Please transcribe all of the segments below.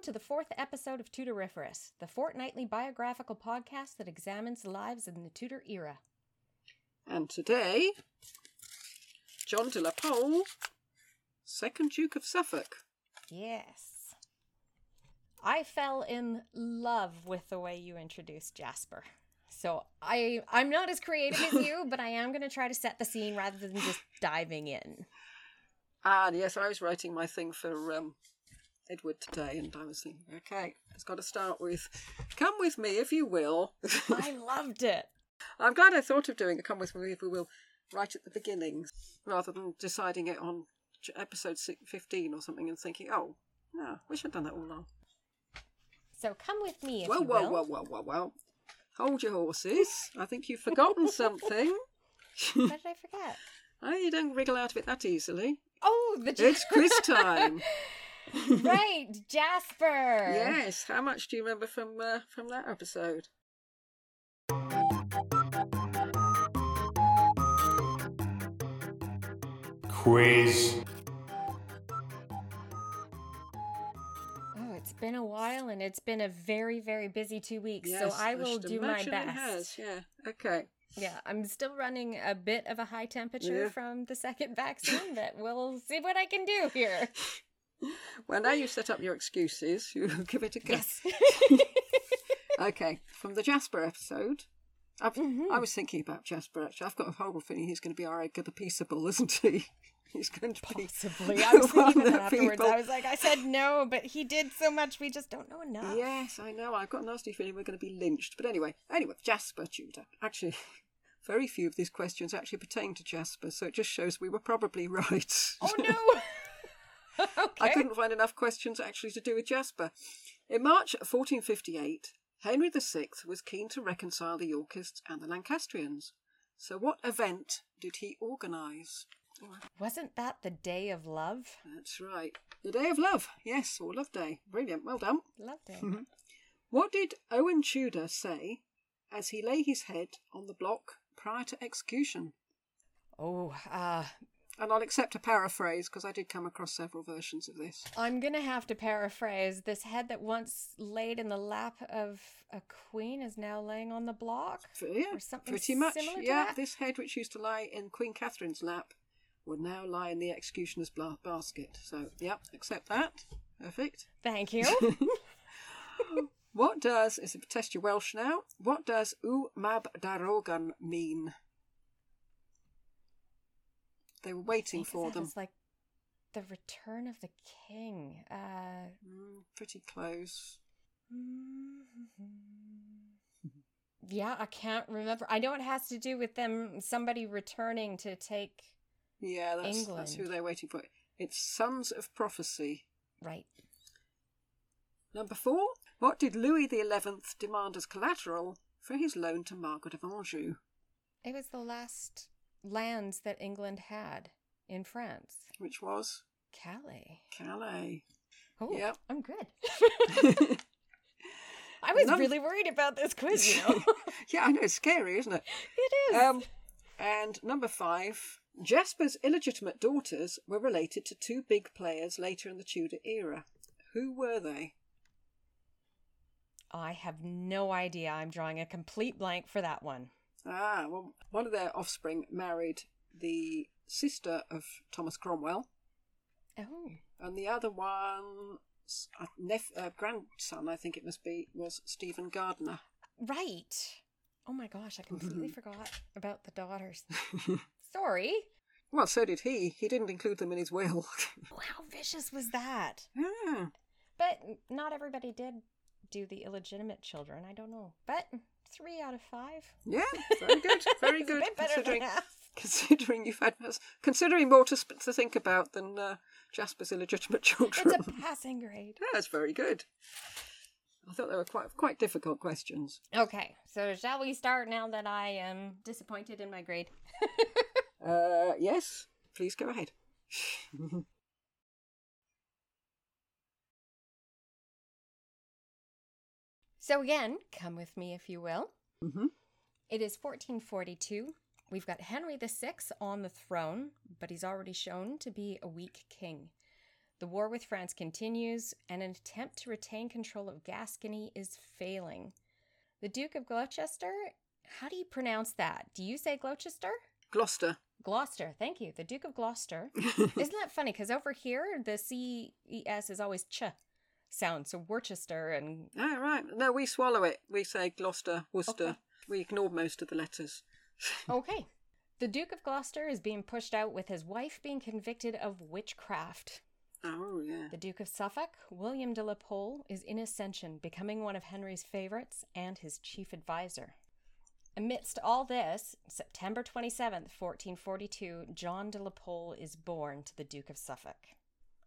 Welcome to the fourth episode of Tudoriferous, the fortnightly biographical podcast that examines the lives in the Tudor era. And today, John de la Pole, second Duke of Suffolk. Yes. I fell in love with the way you introduced Jasper. So I I'm not as creative as you, but I am going to try to set the scene rather than just diving in. Ah, yes, I was writing my thing for um, Edward today, and I was thinking, okay, it's got to start with "Come with me, if you will." I loved it. I'm glad I thought of doing a "Come with me, if we will" right at the beginning, rather than deciding it on episode 15 or something and thinking, "Oh, no, wish I'd done that all along." So come with me, if well, you well, will. well, well, well, well. Hold your horses. I think you've forgotten something. What did I forget? Oh, you don't wriggle out of it that easily. Oh, the It's quiz time. right, Jasper. yes. How much do you remember from uh, from that episode? Quiz. Oh, it's been a while and it's been a very, very busy two weeks. so I will do my best. It has. Yeah. Okay. Yeah, I'm still running a bit of a high temperature Yeah. from the second vaccine, but we'll see what I can do here. Well, now you've set up your excuses. You give it a go. Yes. Okay. From the Jasper episode. I've, Mhm. I was thinking about Jasper actually. I've got a horrible feeling he's going to be our Edgar the Peaceable, isn't he? He's going to be Possibly. I was thinking that afterwards. people- I was like, I said no, but he did so much, we just don't know enough. Yes, I know. I've got a nasty feeling we're going to be lynched. But anyway, anyway, Jasper Tudor. Actually, very few of these questions actually pertain to Jasper, so it just shows we were probably right. Oh no! okay. I couldn't find enough questions actually to do with Jasper. In March 1458, Henry VI was keen to reconcile the Yorkists and the Lancastrians. So, what event did he organise? Wasn't that the day of love? That's right. The Day of Love. Yes, or Love Day. Brilliant. Well done. Loved it. What did Owen Tudor say as he lay his head on the block prior to execution? Oh, uh, And I'll accept a paraphrase because I did come across several versions of this. I'm gonna have to paraphrase. This head that once laid in the lap of a queen is now laying on the block. Yeah, Or something pretty much. similar to yeah, that? this head, which used to lie in Queen Catherine's lap, would now lie in the executioner's basket. So, yep, accept that. Perfect. Thank you. What does, is it test your Welsh now? What does Y Mab Darogan mean? They were waiting for them. as, like the return of the king. Uh, Mm, pretty close. yeah, I can't remember. I know it has to do with them, somebody returning to take. Yeah, that's, that's who they're waiting for. It's Sons of Prophecy. Right. Number four. What did Louis XI demand as collateral for his loan to Margaret of Anjou? It was the last lands that England had in France. Which was Calais. Calais. Oh, Yep. I'm good. I was really worried about this quiz, you know. yeah, I know, it's scary, isn't it? it is. Um, and number five. Jasper's illegitimate daughters were related to two big players later in the Tudor era. Who were they? I have no idea. I'm drawing a complete blank for that one. Ah, well, one of their offspring married the sister of Thomas Cromwell, Oh. and the other one, uh, nep- uh, grandson, I think it must be, was Stephen Gardiner. Right. Oh my gosh, I completely forgot about the daughters. Sorry. Well, so did he. He didn't include them in his will. How vicious was that? ah, But not everybody did do the illegitimate children. I don't know. But three out of five. yeah, very good, very good. considering considering you've had considering more to to think about than uh, Jasper's illegitimate children. It's a passing grade. Yeah, that's very good. I thought they were quite quite difficult questions. Okay, so shall we start now that I am disappointed in my grade? Uh, yes, please go ahead. So again, come with me if you will. hmm It is 1442. We've got Henry VI on the throne, but he's already shown to be a weak king. The war with France continues, and an attempt to retain control of Gascony is failing. The Duke of Gloucester, how do you pronounce that? Do you say Gloucester? Gloucester. Gloucester, thank you. The Duke of Gloucester. Isn't that funny? Because over here, the C E S is always ch sound. So Worcester and Oh, right. No, we swallow it. We say Gloucester, Worcester. Okay. We ignore most of the letters. okay. The Duke of Gloucester is being pushed out with his wife being convicted of witchcraft. Oh, yeah. The Duke of Suffolk, William de la Pole, is in ascension, becoming one of Henry's favorites and his chief advisor. Amidst all this, September 27th, 1442, John de la Pole is born to the Duke of Suffolk.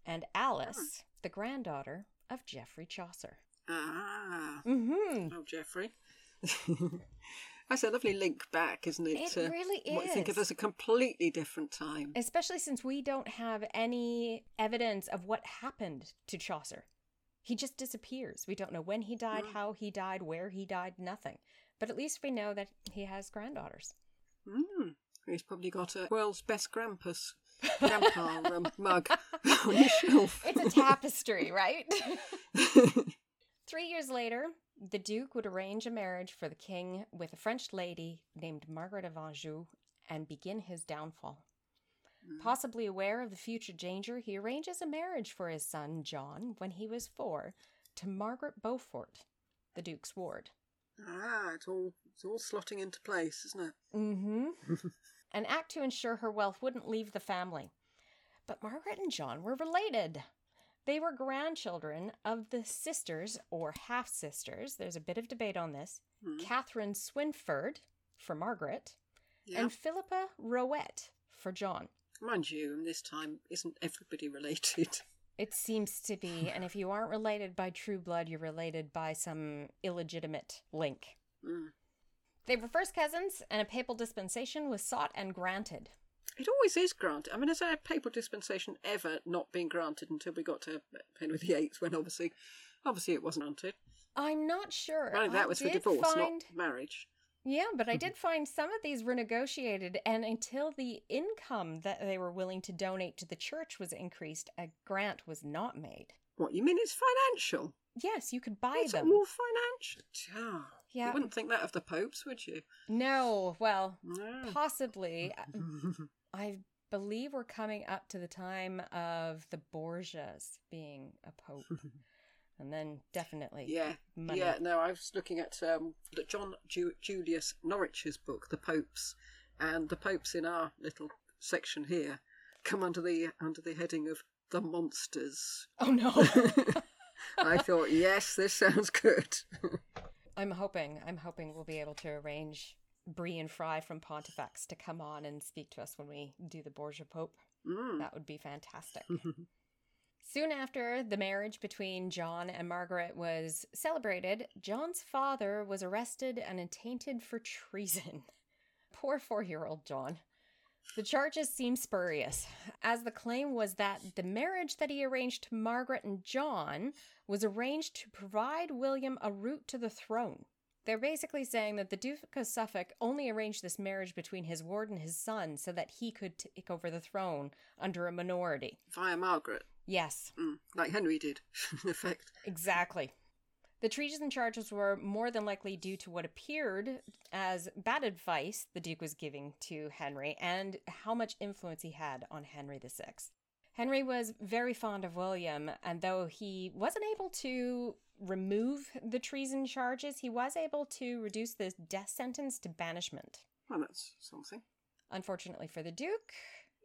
And Alice, ah. the granddaughter of Geoffrey Chaucer. Ah. Mm-hmm. Oh, Geoffrey. That's a lovely link back, isn't it? It to really What you think of is. as a completely different time. Especially since we don't have any evidence of what happened to Chaucer. He just disappears. We don't know when he died, Mm. how he died, where he died, nothing. But at least we know that he has granddaughters. Mm. He's probably got a world's best Grampus grandpa mug on his shelf. It's a tapestry, right? Three years later, the Duke would arrange a marriage for the king with a French lady named Margaret of Anjou and begin his downfall. Possibly aware of the future danger, he arranges a marriage for his son, John, when he was four, to Margaret Beaufort, the Duke's ward. ah, it's all it's all slotting into place, isn't it? Mm-hmm. An act to ensure her wealth wouldn't leave the family. But Margaret and John were related. They were grandchildren of the sisters, or half sisters, there's a bit of debate on this, Hmm. Catherine Swynford for Margaret, Yeah. and Philippa Roet for John. Mind you, this time isn't everybody related? It seems to be, and if you aren't related by true blood, you're related by some illegitimate link. Mm. They were first cousins, and a papal dispensation was sought and granted. It always is granted. I mean, has a papal dispensation ever not been granted until we got to Henry VIII, when obviously, obviously it wasn't granted. I'm not sure. Think that I was for divorce, find- not marriage. Yeah, but I did find some of these were negotiated, and until the income that they were willing to donate to the church was increased, a grant was not made. What you mean? It's financial. Yes, you could buy It's them. More financial. Ah, Yeah. You wouldn't think that of the popes, would you? No, well, No. possibly. I believe we're coming up to the time of the Borgias being a pope, and then definitely yeah, money. yeah. No, I was looking at um, the John Ju- Julius Norwich's book, The Popes, and the popes in our little section here come under the under the heading of the monsters. Oh no. I thought, yes, this sounds good. I'm hoping. I'm hoping we'll be able to arrange Bree and Fry from Pontifex to come on and speak to us when we do the Borgia Pope. Mm. That would be fantastic. Soon after the marriage between John and Margaret was celebrated, John's father was arrested and attainted for treason. Poor four year old John. The charges seem spurious, as the claim was that the marriage that he arranged to Margaret and John was arranged to provide William a route to the throne. They're basically saying that the Duke of Suffolk only arranged this marriage between his ward and his son so that he could take over the throne under a minority. Via Margaret, Yes, mm. like Henry did, in effect. exactly. The treason charges were more than likely due to what appeared as bad advice the Duke was giving to Henry and how much influence he had on Henry VI. Henry was very fond of William, and though he wasn't able to remove the treason charges, he was able to reduce the death sentence to banishment. Well, that's something. Unfortunately for the Duke,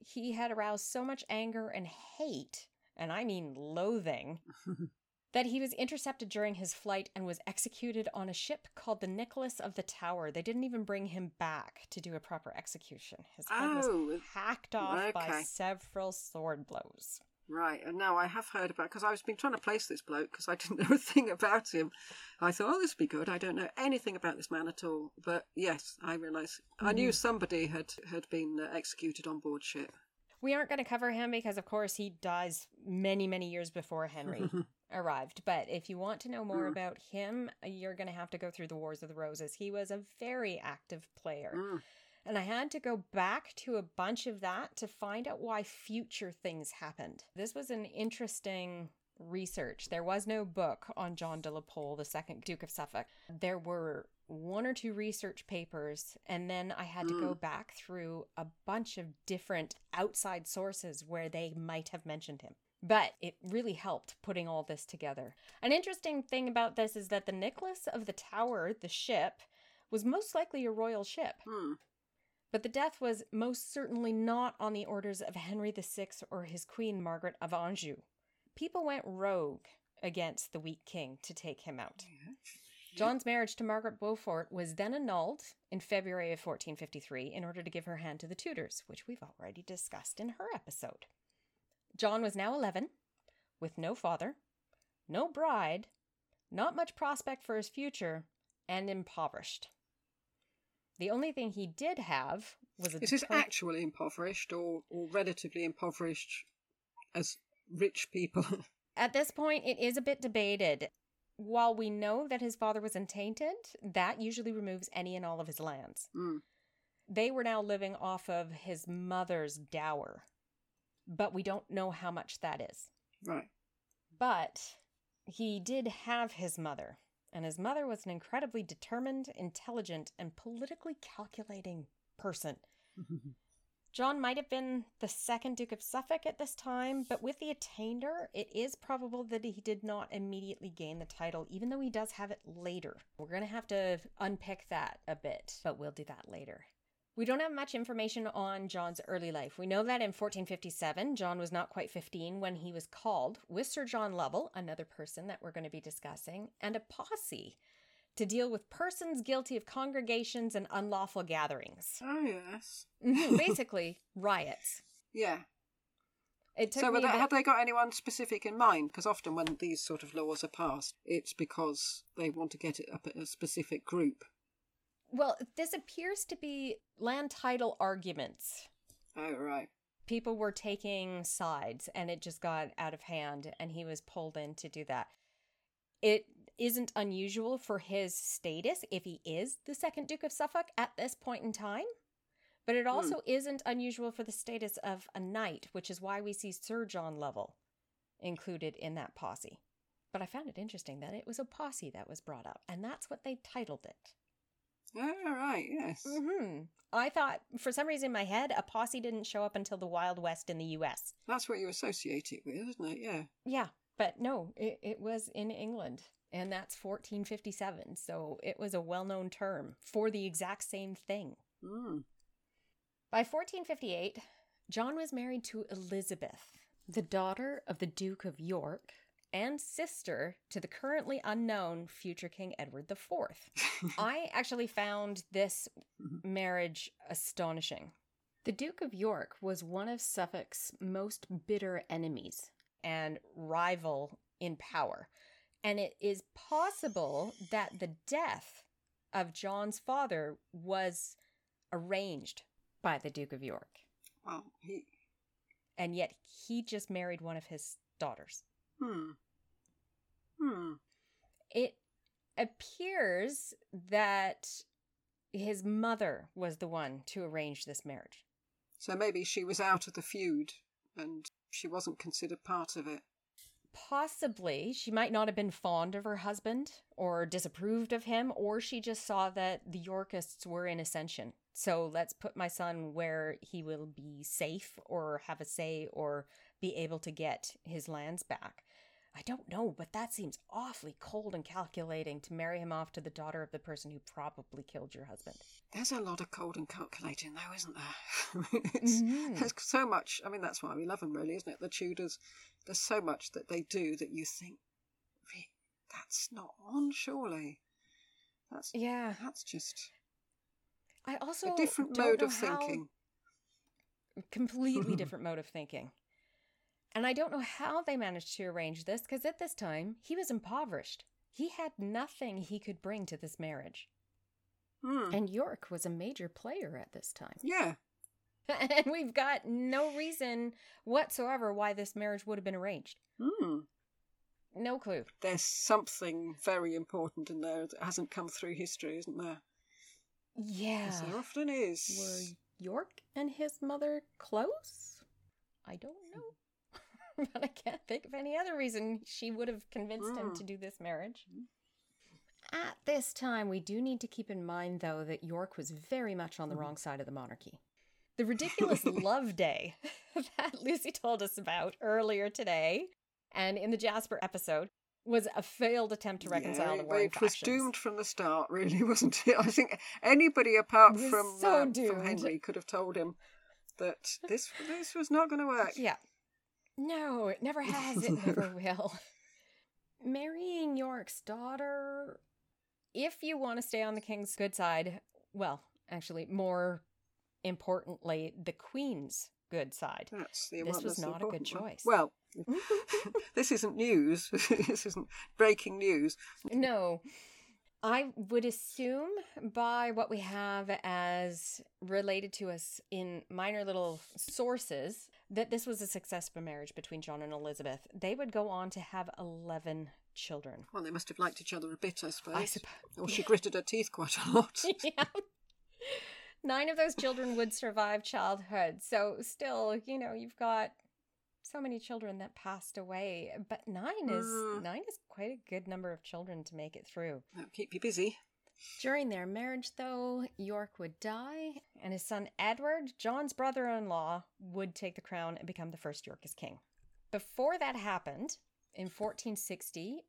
he had aroused so much anger and hate, and I mean loathing, that he was intercepted during his flight and was executed on a ship called the Nicholas of the Tower. They didn't even bring him back to do a proper execution. His head was Oh, hacked off by several sword blows. Right, and now I have heard about because I was been trying to place this bloke because I didn't know a thing about him. I thought, oh, this would be good. I don't know anything about this man at all, but yes, I realise I knew somebody had had been uh, executed on board ship. We aren't going to cover him because, of course, he dies many, many years before Henry arrived. But if you want to know more Mm. about him, you're going to have to go through the Wars of the Roses. He was a very active player. Mm. And I had to go back to a bunch of that to find out why future things happened. This was an interesting research. There was no book on John de la Pole, the second Duke of Suffolk. There were one or two research papers, and then I had to go back through a bunch of different outside sources where they might have mentioned him. But it really helped putting all this together. An interesting thing about this is that the Nicholas of the Tower, the ship, was most likely a royal ship. Hmm. But the death was most certainly not on the orders of Henry VI or his queen Margaret of Anjou. People went rogue against the weak king to take him out. John's marriage to Margaret Beaufort was then annulled in February of 1453 in order to give her hand to the Tudors, which we've already discussed in her episode. John was now 11, with no father, no bride, not much prospect for his future, and impoverished. The only thing he did have was a Is this actually impoverished or, or relatively impoverished as rich people? At this point, it is a bit debated. While we know that his father was attainted, that usually removes any and all of his lands. Hmm. They were now living off of his mother's dower, but we don't know how much that is. Right. But he did have his mother, and his mother was an incredibly determined, intelligent, and politically calculating person. John might have been the second Duke of Suffolk at this time, but with the attainder, it is probable that he did not immediately gain the title, even though he does have it later. We're going to have to unpick that a bit, but we'll do that later. We don't have much information on John's early life. We know that in 1457, John was not quite 15 when he was called with Sir John Lovell, another person that we're going to be discussing, and a posse to deal with persons guilty of congregations and unlawful gatherings. Oh, yes. Mhm, Basically, riots. Yeah. It took So me were a they, bit- have they got anyone specific in mind? Because often when these sort of laws are passed, it's because they want to get it up at a specific group. Well, this appears to be land title arguments. Oh, right. People were taking sides and it just got out of hand and he was pulled in to do that. It isn't unusual for his status if he is the second Duke of Suffolk at this point in time. But it hmm. also isn't unusual for the status of a knight, which is why we see Sir John Lovell included in that posse. But I found it interesting that it was a posse that was brought up, and that's what they titled it. Oh, right, yes. hmm I thought, for some reason in my head, a posse didn't show up until the Wild West in the US. That's what you associate it with, isn't it? Yeah. Yeah, but no, it, it was in England, and that's 1457. So it was a well known term for the exact same thing. Mm. By 1458, John was married to Elizabeth, the daughter of the Duke of York and sister to the currently unknown future King Edward IV. I actually found this mm-hmm. marriage astonishing. The Duke of York was one of Suffolk's most bitter enemies and rival in power. And it is possible that the death of John's father was arranged by the Duke of York. Well, he. And yet he just married one of his daughters. Hmm. Hmm. It appears that his mother was the one to arrange this marriage. So maybe she was out of the feud and she wasn't considered part of it. Possibly she might not have been fond of her husband or disapproved of him, or she just saw that the Yorkists were in ascension. So let's put my son where he will be safe or have a say or be able to get his lands back. I don't know, but that seems awfully cold and calculating to marry him off to the daughter of the person who probably killed your husband. There's a lot of cold and calculating, though, isn't there? It's, Mhm. There's so much. I mean, that's why we love them, really, isn't it? The Tudors. There's so much that they do that you think, that's not on, surely. That's Yeah. That's just I also a different mode of how- thinking. completely different mode of thinking. And I don't know how they managed to arrange this because at this time he was impoverished. He had nothing he could bring to this marriage. Hmm. And York was a major player at this time. Yeah. and we've got no reason whatsoever why this marriage would have been arranged. Hmm. No clue. There's something very important in there that hasn't come through history, isn't there? Yeah. As there often is. Were York and his mother close? I don't know. but I can't think of any other reason she would have convinced him to hmm. do this marriage. Hmm. At this time, we do need to keep in mind, though, that York was very much on the hmm. wrong side of the monarchy. The ridiculous love day that Lucy told us about earlier today and in the Jasper episode was a failed attempt to reconcile Yeah, the warring it was factions. doomed from the start, really, wasn't it? I think anybody apart from so uh, from. Henry could have told him that this this was not going to work. Yeah. No, it never has. It never will. Marrying York's daughter, if you want to stay on the king's good side, well, actually, more importantly, the queen's good side. That's the This was not a good choice. Well, this isn't news. this isn't breaking news. No. I would assume by what we have as related to us in minor little sources that this was a successful marriage between John and Elizabeth. They would go on to have 11 children. Well, they must have liked each other a bit, I suppose. I suppose. Or she gritted her teeth quite a lot. yeah. Nine of those children would survive childhood. So, still, you know, you've got so many children that passed away, but nine is Mm. nine is quite a good number of children to make it through. That'll keep you busy. During their marriage, though, York would die, and his son Edward, John's brother in law, would take the crown and become the first York as king. Before that happened, in 1460,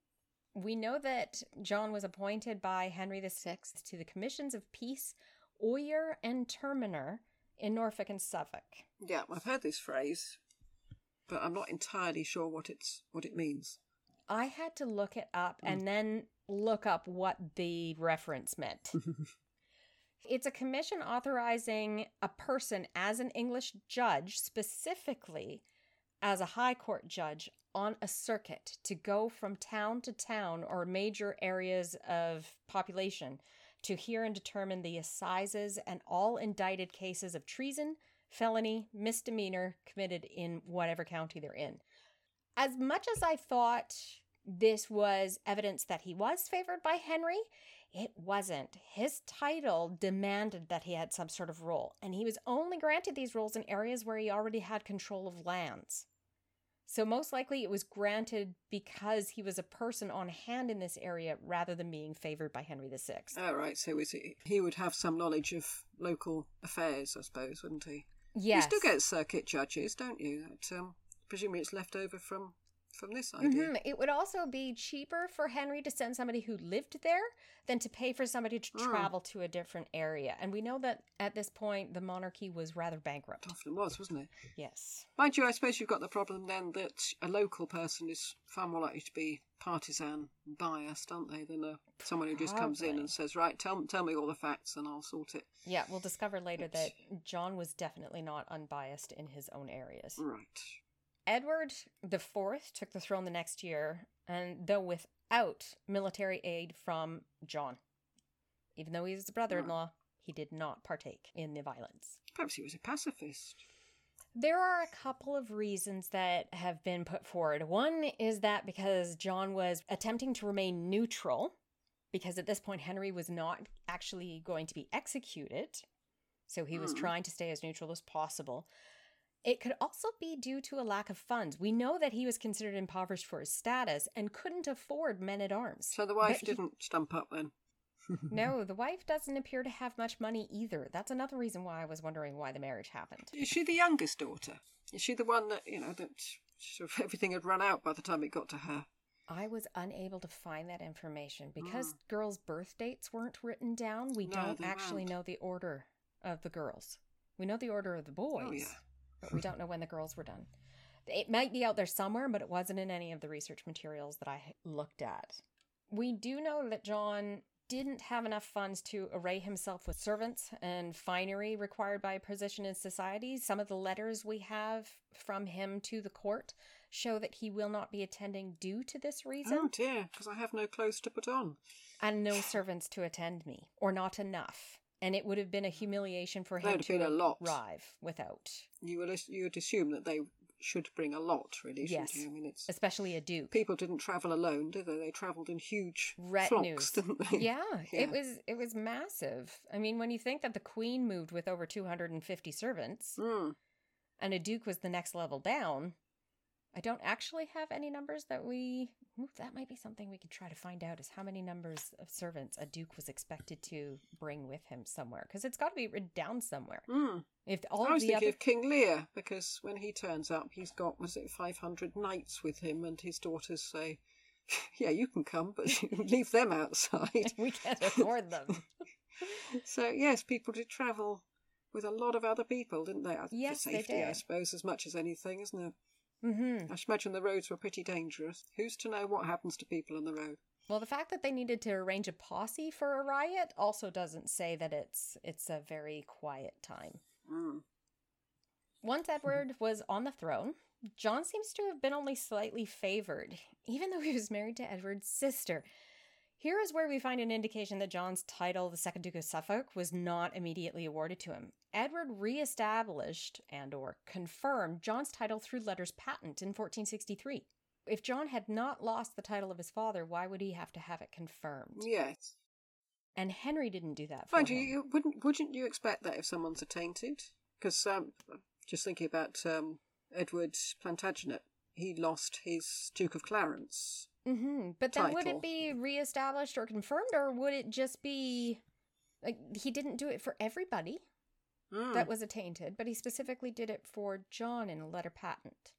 we know that John was appointed by Henry VI to the commissions of peace, Oyer and Terminer in Norfolk and Suffolk. Yeah, I've heard this phrase, but I'm not entirely sure what it's what it means. I had to look it up and mm. then look up what the reference meant. it's a commission authorizing a person as an English judge, specifically as a high court judge, on a circuit to go from town to town or major areas of population to hear and determine the assizes and all indicted cases of treason, felony, misdemeanor committed in whatever county they're in as much as I thought this was evidence that he was favored by Henry, it wasn't. His title demanded that he had some sort of role, and he was only granted these roles in areas where he already had control of lands. So, most likely, it was granted because he was a person on hand in this area rather than being favored by Henry VI. Oh, right. So he would have some knowledge of local affairs, I suppose, wouldn't he? Yes. You still get circuit judges, don't you? That, um, presumably it's left over from from this idea. Mhm. It would also be cheaper for Henry to send somebody who lived there than to pay for somebody to Mm. travel to a different area. And we know that at this point, the monarchy was rather bankrupt. It often was, wasn't it? Yes. Mind you, I suppose you've got the problem then that a local person is far more likely to be partisan and biased, aren't they, than a, someone who just comes in and says, right, tell, tell me all the facts and I'll sort it. Yeah, we'll discover later that John was definitely not unbiased in his own areas. Right. Edward IV took the throne the next year, and though without military aid from John. Even though he was the brother in law, he did not partake in the violence. Perhaps he was a pacifist. There are a couple of reasons that have been put forward. One is that because John was attempting to remain neutral, because at this point Henry was not actually going to be executed, so he was Hmm. trying to stay as neutral as possible. It could also be due to a lack of funds. We know that he was considered impoverished for his status and couldn't afford men at arms. So the wife But didn't stump up then. No, the wife doesn't appear to have much money either. That's another reason why I was wondering why the marriage happened. Is she the youngest daughter? Is she the one that, you know, that sort of everything had run out by the time it got to her? I was unable to find that information hmm. because girls' birth dates weren't written down. We No, don't actually weren't. know the order of the girls. We know the order of the boys, Oh, yeah. But we don't know when the girls were done. It might be out there somewhere, but it wasn't in any of the research materials that I looked at. We do know that John didn't have enough funds to array himself with servants and finery required by a position in society. Some of the letters we have from him to the court show that he will not be attending due to this reason Oh dear, because I have no clothes to put on. and no servants to attend me, or not enough. And it would have been a humiliation for him to a lot. arrive without. You would, you would assume that they should bring a lot, really. Yes. I mean, it's especially a duke. people didn't travel alone, did they? They travelled in huge Retinues. flocks, didn't they? Yeah, Yeah. it was it was massive. I mean, when you think that the queen moved with over 250 servants Mm. and a duke was the next level down, I don't actually have any numbers that we Ooh, that might be something we could try to find out is how many numbers of servants a duke was expected to bring with him somewhere because it's got to be written down somewhere. Mm. If all I was the thinking other of King Lear because when he turns up, he's got was it five hundred knights with him, and his daughters say, "Yeah, you can come, but leave them outside." we can't afford them. so yes, people did travel with a lot of other people, didn't they? For Yes, they safety, I suppose, as much as anything, isn't it? Mhm. I should imagine the roads were pretty dangerous. Who's to know what happens to people on the road? Well, the fact that they needed to arrange a posse for a riot also doesn't say that it's it's a very quiet time. Mm. Once Edward was on the throne, John seems to have been only slightly favored, even though he was married to Edward's sister. Here is where we find an indication that John's title, the Second Duke of Suffolk, was not immediately awarded to him. Edward re-established and or confirmed John's title through letters patent in 1463. If John had not lost the title of his father, why would he have to have it confirmed? Yes. And Henry didn't do that for Mind you wouldn't wouldn't you expect that if someone's attainted? Because um, just thinking about um, Edward Plantagenet, he lost his Duke of Clarence. Hmm But then would title. it be reestablished or confirmed, or would it just be like he didn't do it for everybody Mm. that was attainted, but he specifically did it for John in a letter patent?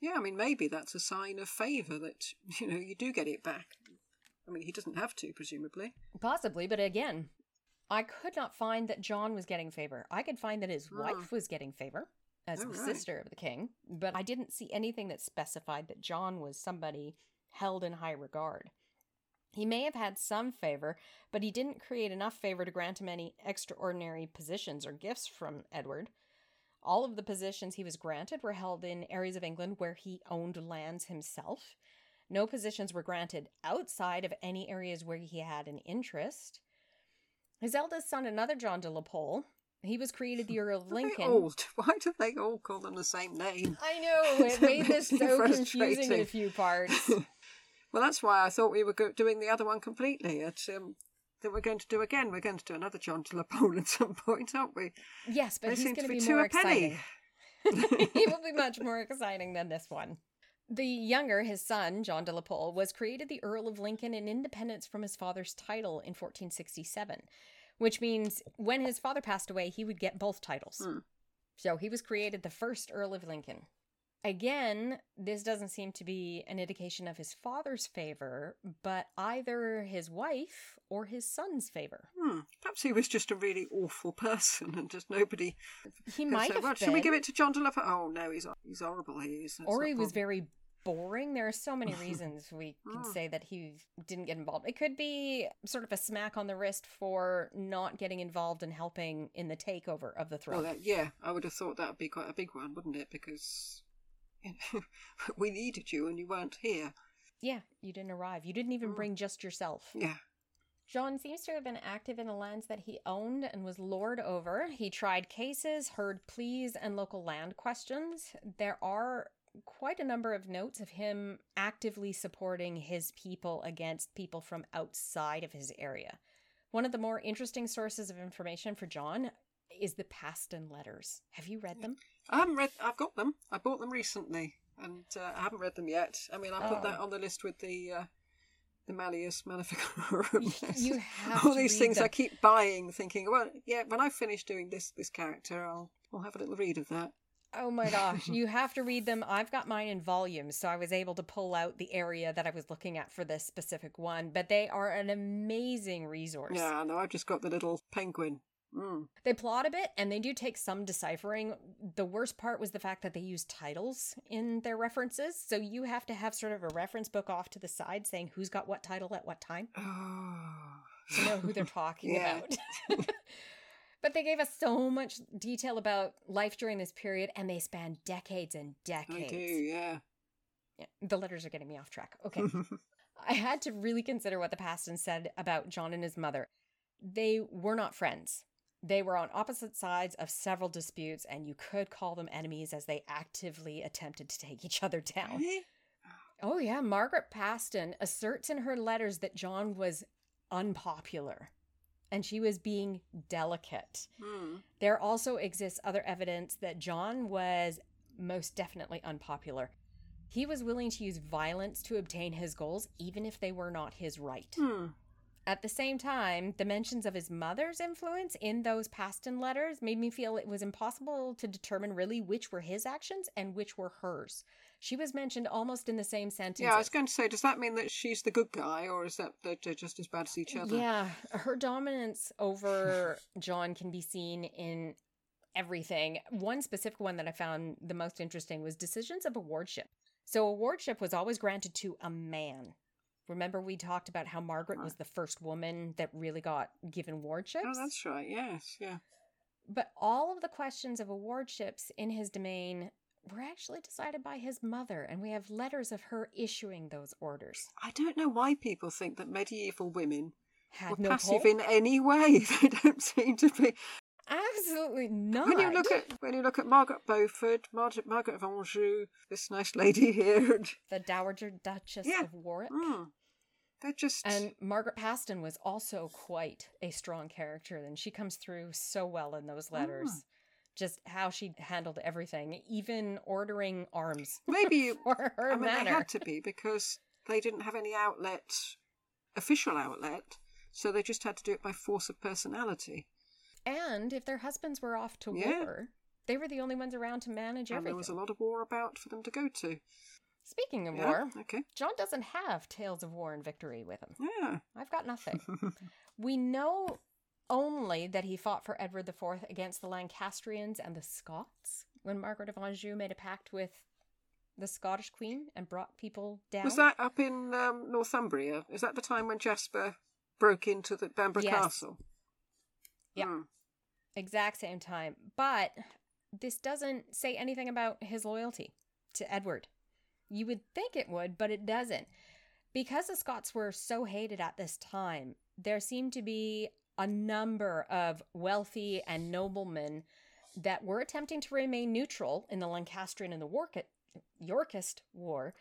Yeah, I mean maybe that's a sign of favour that you know you do get it back. I mean he doesn't have to, presumably. Possibly, but again, I could not find that John was getting favor. I could find that his Hmm. wife was getting favor as Oh, the right. sister of the king, but I didn't see anything that specified that John was somebody held in high regard. He may have had some favor, but he didn't create enough favor to grant him any extraordinary positions or gifts from Edward. All of the positions he was granted were held in areas of England where he owned lands himself. No positions were granted outside of any areas where he had an interest. His eldest son, another John de la Pole, he was created the Earl of Lincoln. Why do they all call them the same name? I know, it made this so confusing in a few parts. well, that's why I thought we were go- doing the other one completely. At, um, that we're going to do again. We're going to do another John de la Pole at some point, aren't we? Yes, but they he's going to be be more exciting. he will be much more exciting than this one. The younger, his son, John de la Pole, was created the Earl of Lincoln in independence from his father's title in 1467, which means when his father passed away, he would get both titles. Hmm. So he was created the first Earl of Lincoln. Again, this doesn't seem to be an indication of his father's favor, but either his wife or his son's favor. Hmm. Perhaps he was just a really awful person, and just nobody. He might say, have well, been. Should we give it to John de la Oh no, he's he's horrible. He is. Or he was very boring. There are so many reasons we could Mm. say that he didn't get involved. It could be sort of a smack on the wrist for not getting involved and helping in the takeover of the Well, throne. that, yeah, I would have thought that would be quite a big one, wouldn't it? Because you know, we needed you and you weren't here. yeah, you didn't arrive. You didn't even Mm. bring just yourself. Yeah. John seems to have been active in the lands that he owned and was lord over. He tried cases, heard pleas, and local land questions. There are quite a number of notes of him actively supporting his people against people from outside of his area. One of the more interesting sources of information for John is the Paston letters. Have you read them? I haven't read. I've got them. I bought them recently, and uh, I haven't read them yet. I mean, I put Oh. that on the list with the uh, the Malleus Maleficarum. You have all these things them. I keep buying, thinking, well, yeah, when I finish doing this this character, I'll I'll have a little read of that. Oh my gosh, you have to read them. I've got mine in volumes, so I was able to pull out the area that I was looking at for this specific one, but they are an amazing resource. Yeah, no, I've just got the little penguin. Mm. They plot a bit and they do take some deciphering. The worst part was the fact that they use titles in their references, so you have to have sort of a reference book off to the side saying who's got what title at what time Oh. to know who they're talking about. but they gave us so much detail about life during this period and they span decades and decades. I do, yeah. Yeah, the letters are getting me off track. Okay. I had to really consider what the Paston said about John and his mother. They were not friends. They were on opposite sides of several disputes, and you could call them enemies as they actively attempted to take each other down. Oh, yeah. Margaret Paston asserts in her letters that John was unpopular and she was being delicate. Hmm. There also exists other evidence that John was most definitely unpopular. He was willing to use violence to obtain his goals, even if they were not his right. Hmm. At the same time, the mentions of his mother's influence in those Paston letters made me feel it was impossible to determine really which were his actions and which were hers. She was mentioned almost in the same sentence. Yeah, I was going to say, does that mean that she's the good guy, or is that that they're just as bad as each other? Yeah, her dominance over John can be seen in everything. One specific one that I found the most interesting was decisions of a wardship. So a wardship was always granted to a man. Remember we talked about how Margaret was the first woman that really got given wardships? Oh, that's right. Yes, yeah. But all of the questions of awardships in his domain were actually decided by his mother, and we have letters of her issuing those orders. I don't know why people think that medieval women Had were no passive in any way. They don't seem to be. Absolutely not. When you look at when you look at Margaret Beaufort, Margaret, Margaret of Anjou, this nice lady here, and the Dowager Duchess Yeah. of Warwick. mm, they're just And Margaret Paston was also quite a strong character, and she comes through so well in those letters. Mm. Just how she handled everything, even ordering arms maybe you. for her I mean, they had to be because they didn't have any outlet, official outlet, so they just had to do it by force of personality. And if their husbands were off to Yeah. war, they were the only ones around to manage And everything. there was a lot of war about for them to go to. Speaking of Yeah, war, okay. John doesn't have tales of war and victory with him. Yeah. I've got nothing. we know only that he fought for Edward IV against the Lancastrians and the Scots when Margaret of Anjou made a pact with the Scottish Queen and brought people down. Was that up in um, Northumbria? Is that the time when Jasper broke into the Bamborough Yes. Castle? Yeah. Hmm. exact same time? But this doesn't say anything about his loyalty to Edward. You would think it would, but it doesn't. Because the Scots were so hated at this time, there seemed to be a number of wealthy and noblemen that were attempting to remain neutral in the Lancastrian and the York- Yorkist War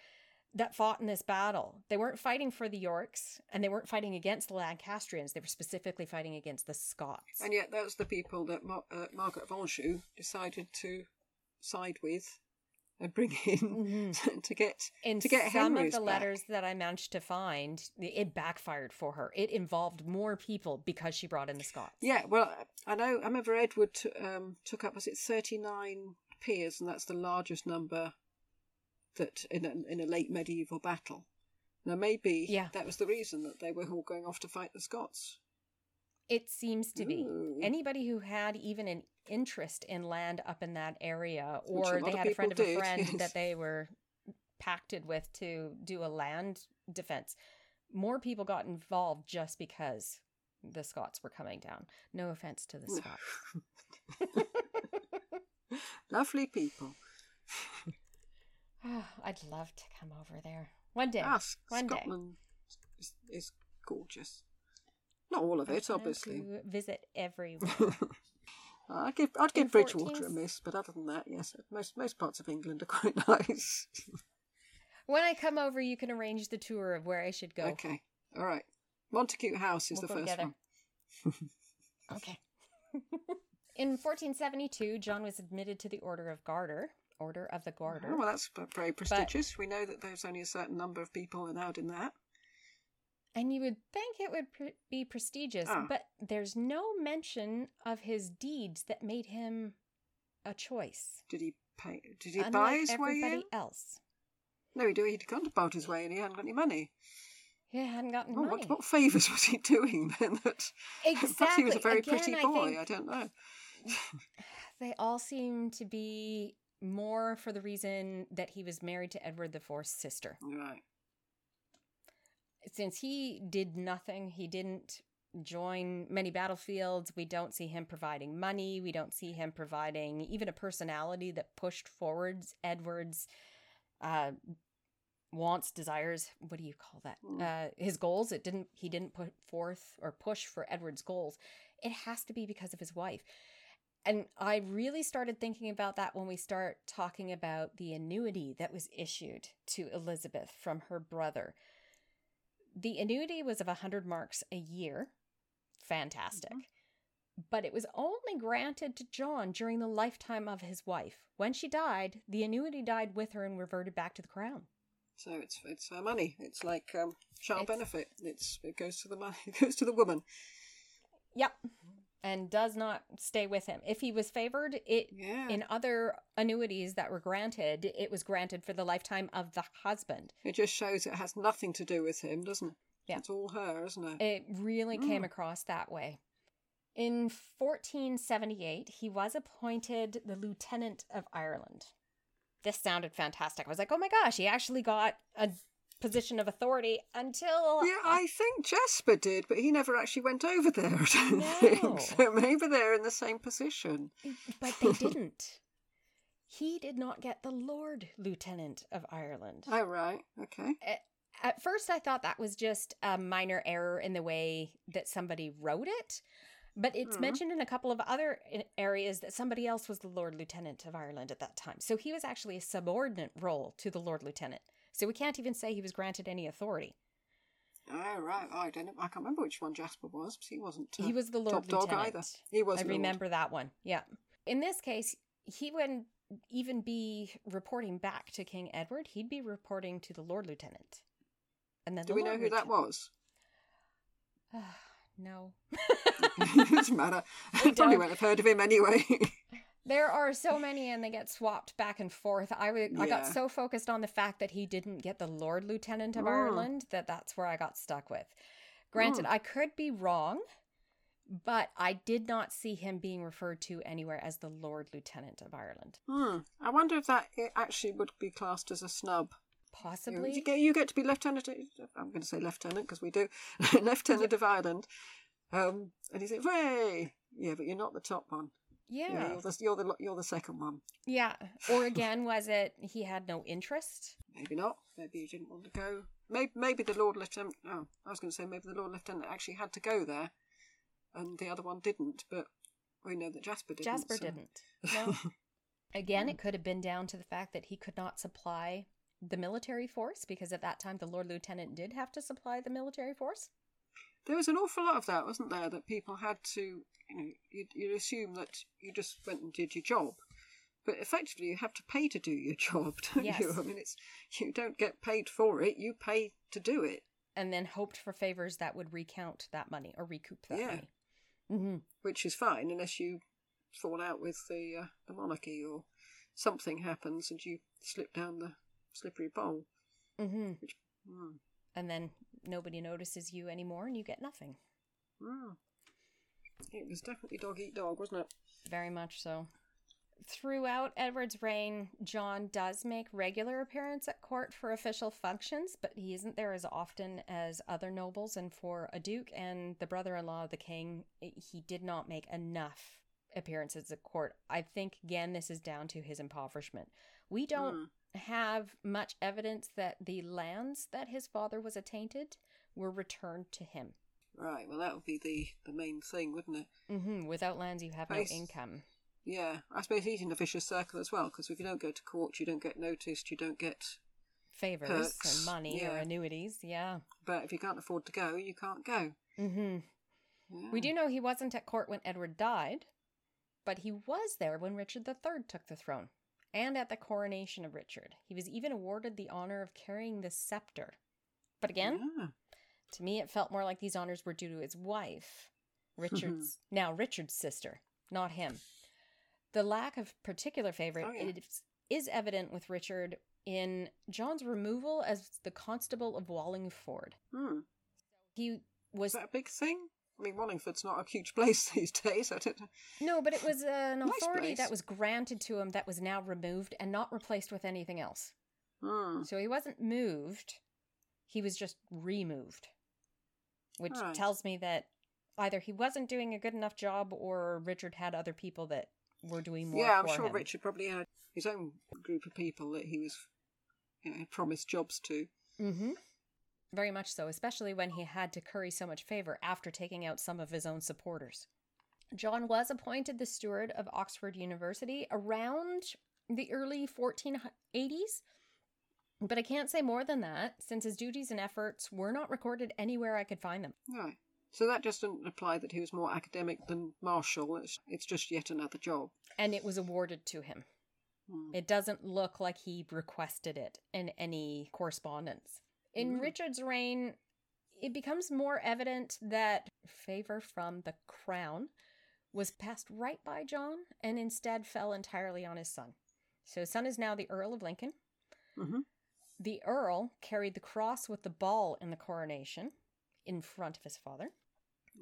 that fought in this battle. They weren't fighting for the Yorks and they weren't fighting against the Lancastrians. They were specifically fighting against the Scots. And yet, are the people that Mar- uh, Margaret of Anjou decided to side with and bring in to get in to get some Henry's of the back. letters that I managed to find, it backfired for her. It involved more people because she brought in the Scots. Yeah, well, I know. I remember Edward t- um, took up was it thirty nine peers, and that's the largest number that in a, in a late medieval battle. Now, maybe Yeah. that was the reason that they were all going off to fight the Scots. It seems to be. Ooh. Anybody who had even an interest in land up in that area, or they had a friend of a friend yes. that they were pacted with to do a land defense, more people got involved just because the Scots were coming down. No offense to the Scots. Lovely people. I'd love to come over there one day. Ah, one day. Scotland is, is gorgeous. Not all of it, obviously. visit everywhere. I'd give I'd give Bridgewater 14th a miss, but other than that, yes, most most parts of England are quite nice. when I come over, you can arrange the tour of where I should go. Okay, all right. Montacute House is We'll the first together. one. Okay. In 1472, John was admitted to the Order of Garter, Order of the Garter. Oh, well, that's very prestigious. we know that there's only a certain number of people allowed in that. And you would think it would pre- be prestigious, Ah. but there's no mention of his deeds that made him a choice. Did he pay? Did he unlike buy his way in? else. No, he. He'd gone to buy his way in. He hadn't got any money. He hadn't gotten Oh, money. what what favours was he doing then? That perhaps he was a Exactly. very Again, pretty I boy. think- I don't know. they all seem to be more for the reason that he was married to Edward IV's sister. Right. Since he did nothing, he didn't join many battlefields. We don't see him providing money. We don't see him providing even a personality that pushed forwards Edward's uh, wants, desires. What do you call that? Mm. Uh, his goals. It didn't. He didn't put forth or push for Edward's goals. it has to be because of his wife. And I really started thinking about that when we start talking about the annuity that was issued to Elizabeth from her brother. The annuity was of 100 marks a year. Fantastic. But it was only granted to John during the lifetime of his wife. When she died, the annuity died with her and reverted back to the crown. So it's it's her money. It's like um, child It's- benefit. It's it goes to the money. It goes to the woman. Yep. And does not stay with him. If he was favored, it Yeah. in other annuities that were granted, it was granted for the lifetime of the husband. It just shows it has nothing to do with him, doesn't it? Yeah. It's all her, isn't it? It really came Mm. across that way. In 1478, he was appointed the Lieutenant of Ireland. This sounded fantastic. I was like, oh my gosh, he actually got a position of authority until. Yeah, I think Jasper did, but he never actually went over there. I don't No. think. So maybe they're in the same position. But they didn't. he did not get the Lord Lieutenant of Ireland. Oh right, okay. At first, I thought that was just a minor error in the way that somebody wrote it, but it's Mhm. mentioned in a couple of other areas that somebody else was the Lord Lieutenant of Ireland at that time. So he was actually a subordinate role to the Lord Lieutenant. So we can't even say he was granted any authority. Oh right, I don't know. I can't remember which one Jasper was. But he wasn't. Uh, He was the Lord top dog Lieutenant. either. He was. I Lord. remember that one. Yeah. In this case, he wouldn't even be reporting back to King Edward. He'd be reporting to the Lord Lieutenant. And then Do the we know Lord who that Lieutenant- was? no. it doesn't matter. I probably don't. won't have heard of him anyway. There are so many and they get swapped back and forth. I wa- I got so focused on the fact that he didn't get the Lord Lieutenant of Mm. Ireland that that's where I got stuck with. Granted, Mm. I could be wrong, but I did not see him being referred to anywhere as the Lord Lieutenant of Ireland. hmm. I wonder if that it actually would be classed as a snub. Possibly. you get you get to be lieutenant. I'm going to say lieutenant because we do lieutenant of Ireland. Um, and he said, "Way, yeah, but you're not the top one. Yeah. Yeah, you're the you're the you're the second one. Yeah. Or again, was it he had no interest? Maybe not. Maybe he didn't want to go. Maybe maybe the Lord Lieutenant. Oh, I was going to say maybe the Lord Lieutenant actually had to go there, and the other one didn't. But we know that Jasper didn't. Jasper so- didn't. No. Again, it could have been down to the fact that he could not supply the military force because at that time the Lord Lieutenant did have to supply the military force. There was an awful lot of that, wasn't there? That people had to, you know, you'd, you'd assume that you just went and did your job, but effectively you have to pay to do your job, don't you? I mean, it's you don't get paid for it; you pay to do it, And then hoped for favors that would recount that money or recoup that Yeah. money. Mm-hmm. which is fine unless you fall out with the uh, the monarchy or something happens and you slip down the slippery bowl. Mm-hmm. Mm. And then nobody notices you anymore and you get nothing. Mm. It was definitely dog eat dog, wasn't it? Very much so. Throughout Edward's reign, John does make regular appearance at court for official functions, but he isn't there as often as other nobles. And for a duke and the brother in law of the king, he did not make enough appearances at court. I think, again, this is down to his impoverishment. We don't Mm. Have much evidence that the lands that his father was attainted were returned to him. Right. Well, that would be the the main thing, wouldn't it? Mm-hmm. Without lands, you have no income. Yeah. I suppose he's in a vicious circle as well because if you don't go to court, you don't get noticed, you don't get. favors Perks, and money or annuities. Yeah. But if you can't afford to go, you can't go. Mm-hmm. Yeah. We do know he wasn't at court when Edward died, but he was there when Richard III took the throne and at the coronation of Richard. He was even awarded the honor of carrying the scepter. But again, Yeah. to me, it felt more like these honors were due to his wife, Richard's now Richard's sister, not him. The lack of particular favor Oh, yeah. is, is evident with Richard in John's removal as the constable of Wallingford. Hmm. He was that a big thing? I mean, Wallingford's not a huge place these days. I don't know. no, but it was an Nice authority place. that was granted to him that was now removed and not replaced with anything else. Hmm. So he wasn't moved; he was just removed, which Right. tells me that either he wasn't doing a good enough job or Richard had other people that were doing more. Yeah, I'm sure him. Richard probably had his own group of people that he was, you know, promised jobs to. Mm-hmm. Very much so, especially when he had to curry so much favor after taking out some of his own supporters. John was appointed the steward of Oxford University around the early 1480s, but I can't say more than that since his duties and efforts were not recorded anywhere I could find them. Right. So that just doesn't imply that he was more academic than Marshall. It's, it's just yet another job. And it was awarded to him. Hmm. It doesn't look like he requested it in any correspondence. In Mm. Richard's reign, it becomes more evident that favor from the crown was passed right by John and instead fell entirely on his son. So his son is now the Earl of Lincoln. Mhm. The Earl carried the cross with the ball in the coronation in front of his father.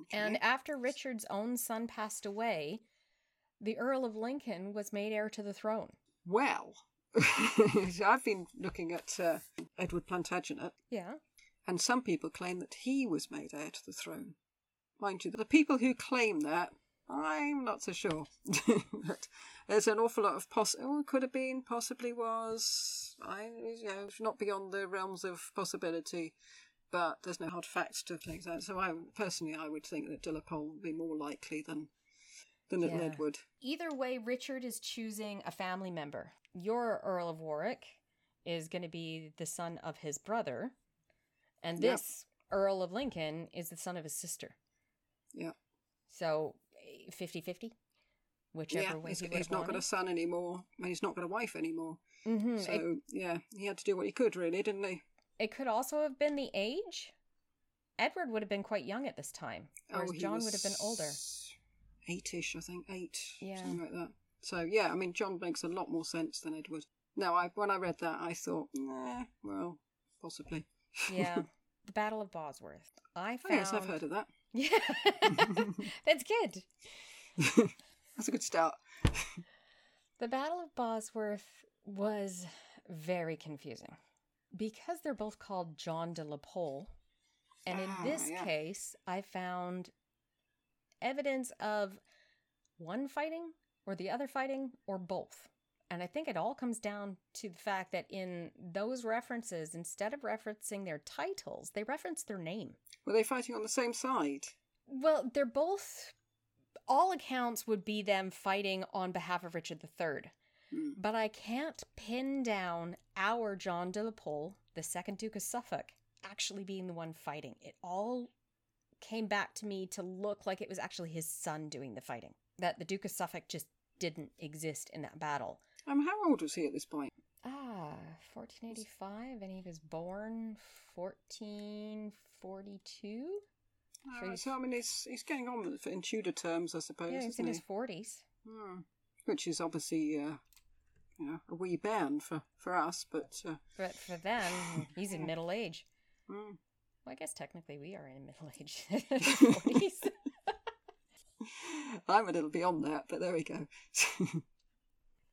Okay. And after Richard's own son passed away, the Earl of Lincoln was made heir to the throne. well, I've been looking at uh, Edward Plantagenet, Yeah. and some people claim that he was made heir to the throne. Mind you, the people who claim that, I'm not so sure. but there's an awful lot of poss. Oh, could have been, possibly was. I, you know, it's not beyond the realms of possibility. But there's no hard facts to take that. So, I personally, I would think that De la Pole would be more likely than than Yeah. Edward. Either way, Richard is choosing a family member. Your Earl of Warwick is going to be the son of his brother, and Yep. this Earl of Lincoln is the son of his sister. Yeah. So 50 50, whichever yeah, way he's, he he's not got a son anymore, and he's not got a wife anymore. hmm So it, yeah, he had to do what he could, really, didn't he? it could also have been the age. Edward would have been quite young at this time, whereas Oh, John would have been older. Eight-ish, I think, eight, Yeah. something like that. So yeah, I mean, John makes a lot more sense than Edward. Now, I when I read that, I thought, nah, well, possibly. Yeah. the Battle of Bosworth. I Oh, found. yes, I've heard of that. Yeah. That's good. That's a good start. The Battle of Bosworth was very confusing because they're both called John de la Pole. And in Ah, this yeah. case, I found evidence of one fighting or the other fighting or both. And I think it all comes down to the fact that in those references, instead of referencing their titles, they reference their name. Were they fighting on the same side? Well, they're both. All accounts would be them fighting on behalf of Richard III. Hmm. But I can't pin down our John de la Pole, the second Duke of Suffolk, actually being the one fighting. It all came back to me to look like it was actually his son doing the fighting. That the Duke of Suffolk just didn't exist in that battle. Um, how old was he at this point? Ah, 1485, and he was born 1442? Uh, he's- so I mean, he's he's getting on with it in Tudor terms, I suppose. Yeah, he's isn't in he? his 40s. Hmm. Which is obviously, uh, you know, a wee bairn for, for us, but uh, But for them, he's in middle age. hmm. Well, I guess technically we are in middle age. 40s. I'm a little beyond that, but there we go.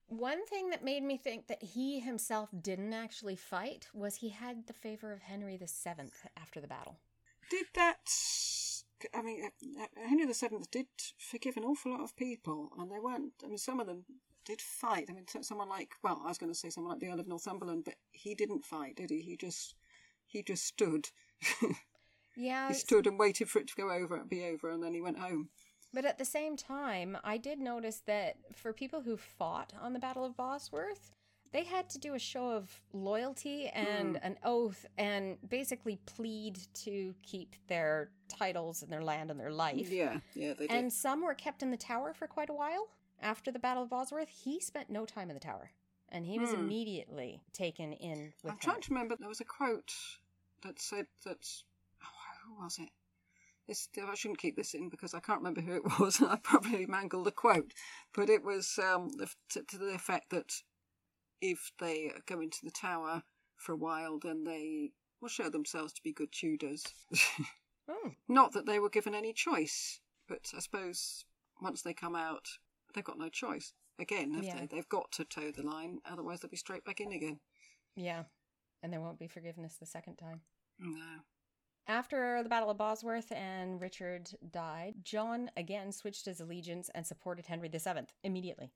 One thing that made me think that he himself didn't actually fight was he had the favor of Henry VII after the battle. did that? I mean, uh, uh, Henry the Seventh did forgive an awful lot of people, and they weren't. I mean, some of them did fight. I mean, someone like well, I was going to say someone like the Earl of Northumberland, but he didn't fight, did he? He just he just stood. Yeah, he stood and waited for it to go over and be over, and then he went home. but at the same time, I did notice that for people who fought on the Battle of Bosworth, they had to do a show of loyalty and an oath and basically plead to keep their titles and their land and their life. Yeah, yeah, they did. And some were kept in the tower for quite a while. After the Battle of Bosworth, he spent no time in the tower. And he was Hmm. immediately taken in with I'm trying to remember. There was a quote that said that. Oh, who was it? This, I shouldn't keep this in because I can't remember who it was, and I probably mangled the quote. But it was um, to, to the effect that if they go into the tower for a while, then they will show themselves to be good Tudors. Hmm. Not that they were given any choice, but I suppose once they come out, they've got no choice. Again, Yeah. they, they've got to toe the line, otherwise they'll be straight back in again. Yeah. And there won't be forgiveness the second time. No. After the Battle of Bosworth and Richard died, John again switched his allegiance and supported Henry VII immediately.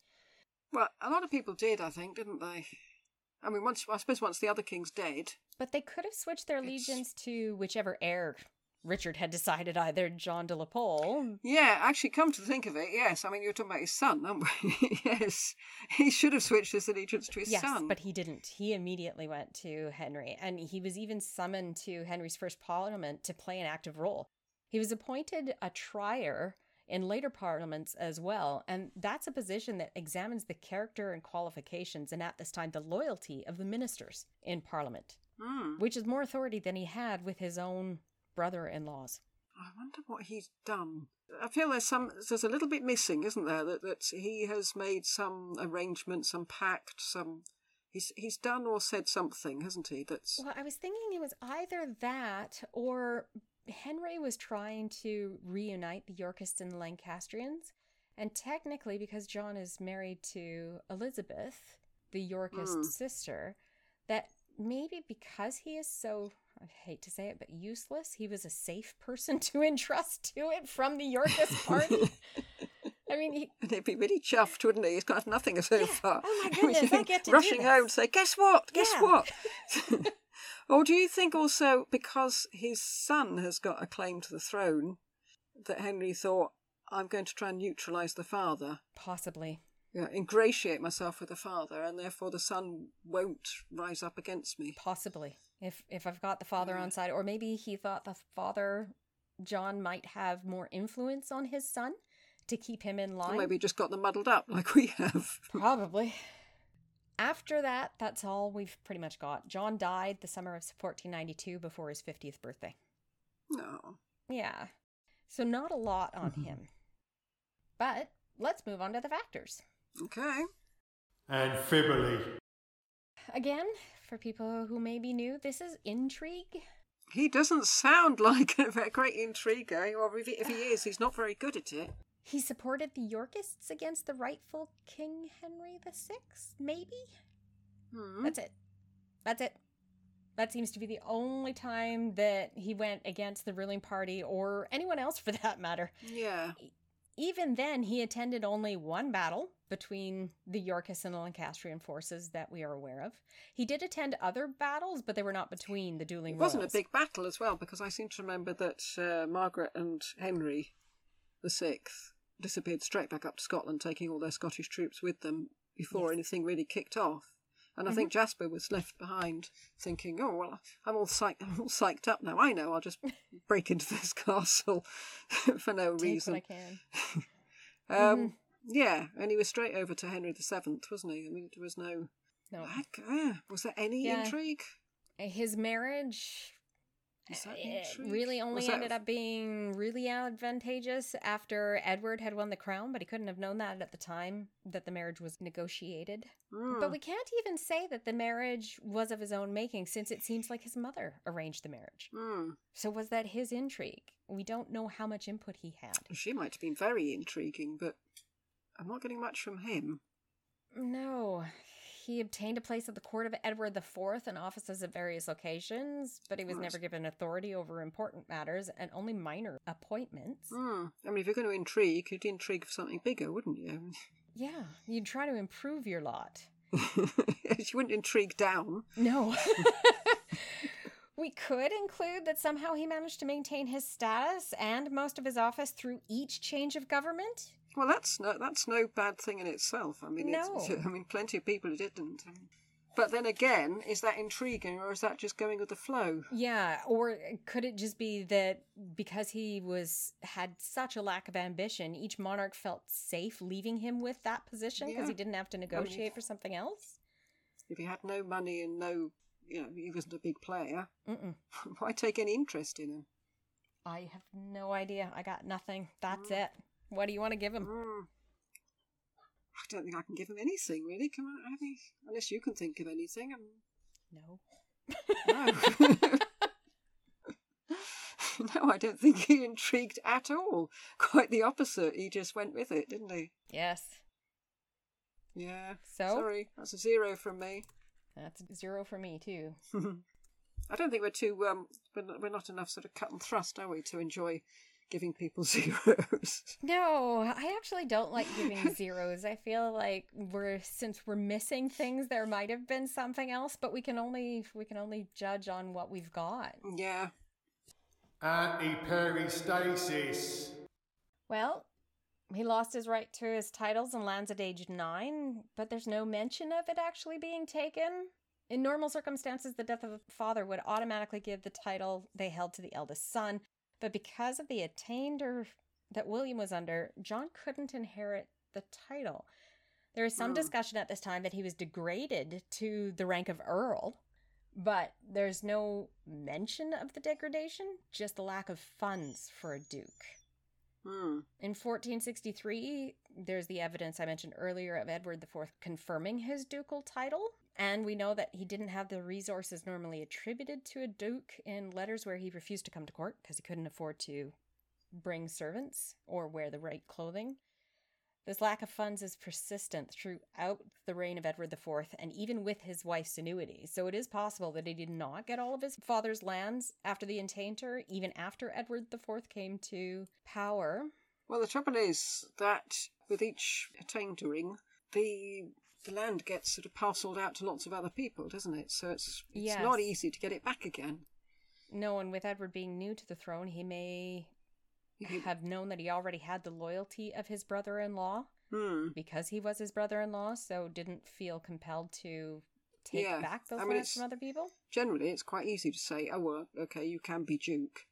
Well, a lot of people did, I think, didn't they? I mean, once I suppose once the other king's dead, But they could have switched their allegiance to whichever heir Richard had decided either John de la Pole. Yeah, actually, come to think of it, yes. I mean, you're talking about his son, aren't we? yes. He should have switched his allegiance to his son. yes, son. but he didn't. He immediately went to Henry, and he was even summoned to Henry's first parliament to play an active role. He was appointed a trier in later parliaments as well, and that's a position that examines the character and qualifications, and at this time, the loyalty of the ministers in parliament, Hmm. which is more authority than he had with his own brother in laws. I wonder what he's done. I feel there's some there's a little bit missing, isn't there? That that he has made some arrangement, some pact, some he's he's done or said something, hasn't he? That's Well, I was thinking it was either that or Henry was trying to reunite the Yorkists and the Lancastrians. And technically, because John is married to Elizabeth, the Yorkist Hmm. sister, that maybe because he is so, I hate to say it, but useless, he was a safe person to entrust to it from the Yorkist party. I mean, he, and he'd be really chuffed, wouldn't he? He's got nothing so Yeah. far. Oh my goodness, was I get to rushing home to say, "Guess what? Guess Yeah. what?" or do you think also because his son has got a claim to the throne that Henry thought, "I'm going to try and neutralise the father." possibly. You know, ingratiate myself with the father, and therefore the son won't rise up against me. Possibly. If if I've got the father Yeah. on mm. side, or maybe he thought the father John might have more influence on his son to keep him in Or line. maybe he just got them muddled up like we have. Probably. After that, that's all we've pretty much got. John died the summer of 1492 before his 50th birthday. No. Yeah. So not a lot on mm-hmm. him. But let's move on to the factors. Okay. Amphibole. Again, for people who may be new, this is intrigue. He doesn't sound like a great intriguer, or if he, if he is, he's not very good at it. He supported the Yorkists against the rightful King Henry VI, maybe? Hmm. That's it. That's it. That seems to be the only time that he went against the ruling party or anyone else for that matter. Yeah. Even then, he attended only one battle between the Yorkist and the Lancastrian forces that we are aware of. He did attend other battles, but they were not between the dueling It wasn't a big battle as well, because I seem to remember that uh, Margaret and Henry the Sixth disappeared straight back up to Scotland, taking all their Scottish troops with them before Yes. anything really kicked off. And I think mm-hmm. Jasper was left behind, thinking, "Oh well, I'm all psyched. I'm all psyched up now. I know. I'll just break into this castle for no Take reason." what I can. Um, mm-hmm. Yeah, and he was straight over to Henry the Seventh, wasn't he? I mean, there was no. No. Yeah. Was there any Yeah. intrigue? Eh, his marriage it really only ended up being really advantageous after Edward had won the crown, but he couldn't have known that at the time that the marriage was negotiated. Hmm. But we can't even say that the marriage was of his own making since it seems like his mother arranged the marriage. Hmm. So was that his intrigue? We don't know how much input he had. She might have been very intriguing, but I'm not getting much from him. No. He obtained a place at the court of Edward IV and offices at various locations, but he was never given authority over important matters and only minor appointments. Hmm. I mean, if you're going to intrigue, you'd intrigue for something bigger, wouldn't you? Yeah, you'd try to improve your lot. you wouldn't intrigue down. No. we could include that somehow he managed to maintain his status and most of his office through each change of government. Well, that's no, that's no bad thing in itself. I mean, it's, No. I mean, plenty of people who didn't. But then again, is that intriguing or is that just going with the flow? Yeah, or could it just be that because he was had such a lack of ambition, each monarch felt safe leaving him with that position because Yeah. he didn't have to negotiate for something else? If he had no money and no, you know, he wasn't a big player, Mm-mm. why take any interest in him? I have no idea. I got nothing. That's mm. it. What do you want to give him? Hmm. I don't think I can give him anything really. I? I mean, unless you can think of anything. um, No. No. no, I don't think he intrigued at all. Quite the opposite. He just went with it, didn't he? Yes. Yeah. So? Sorry, that's a zero from me. That's zero for me too. I don't think we're too. Um, we're not, we're not enough sort of cut and thrust, are we, to enjoy giving people zeros? No, I actually don't like giving zeros. I feel like we're since we're missing things, there might have been something else, but we can only we can only judge on what we've got. yeah. Anti-peristasis. Well, he lost his right to his titles and lands at age nine, but there's no mention of it actually being taken. In normal circumstances, the death of a father would automatically give the title they held to the eldest son, but because of the attainder that William was under, John couldn't inherit the title. There is some Hmm. discussion at this time that he was degraded to the rank of Earl, but there's no mention of the degradation, just the lack of funds for a duke. Hmm. In 1463, there's the evidence I mentioned earlier of Edward IV confirming his ducal title. And we know that he didn't have the resources normally attributed to a duke in letters where he refused to come to court because he couldn't afford to bring servants or wear the right clothing. This lack of funds is persistent throughout the reign of Edward IV and even with his wife's annuity. So it is possible that he did not get all of his father's lands after the attainder, even after Edward IV came to power. Well, the trouble is that with each attaindering, the the land gets sort of parcelled out to lots of other people, doesn't it? So it's it's Yes. not easy to get it back again. No, and with Edward being new to the throne, he may have known that he already had the loyalty of his brother in law Hmm. because he was his brother in law, so didn't feel compelled to take Yeah, back those I mean, lands from other people. Generally, it's quite easy to say, "Oh well, okay, you can be duke."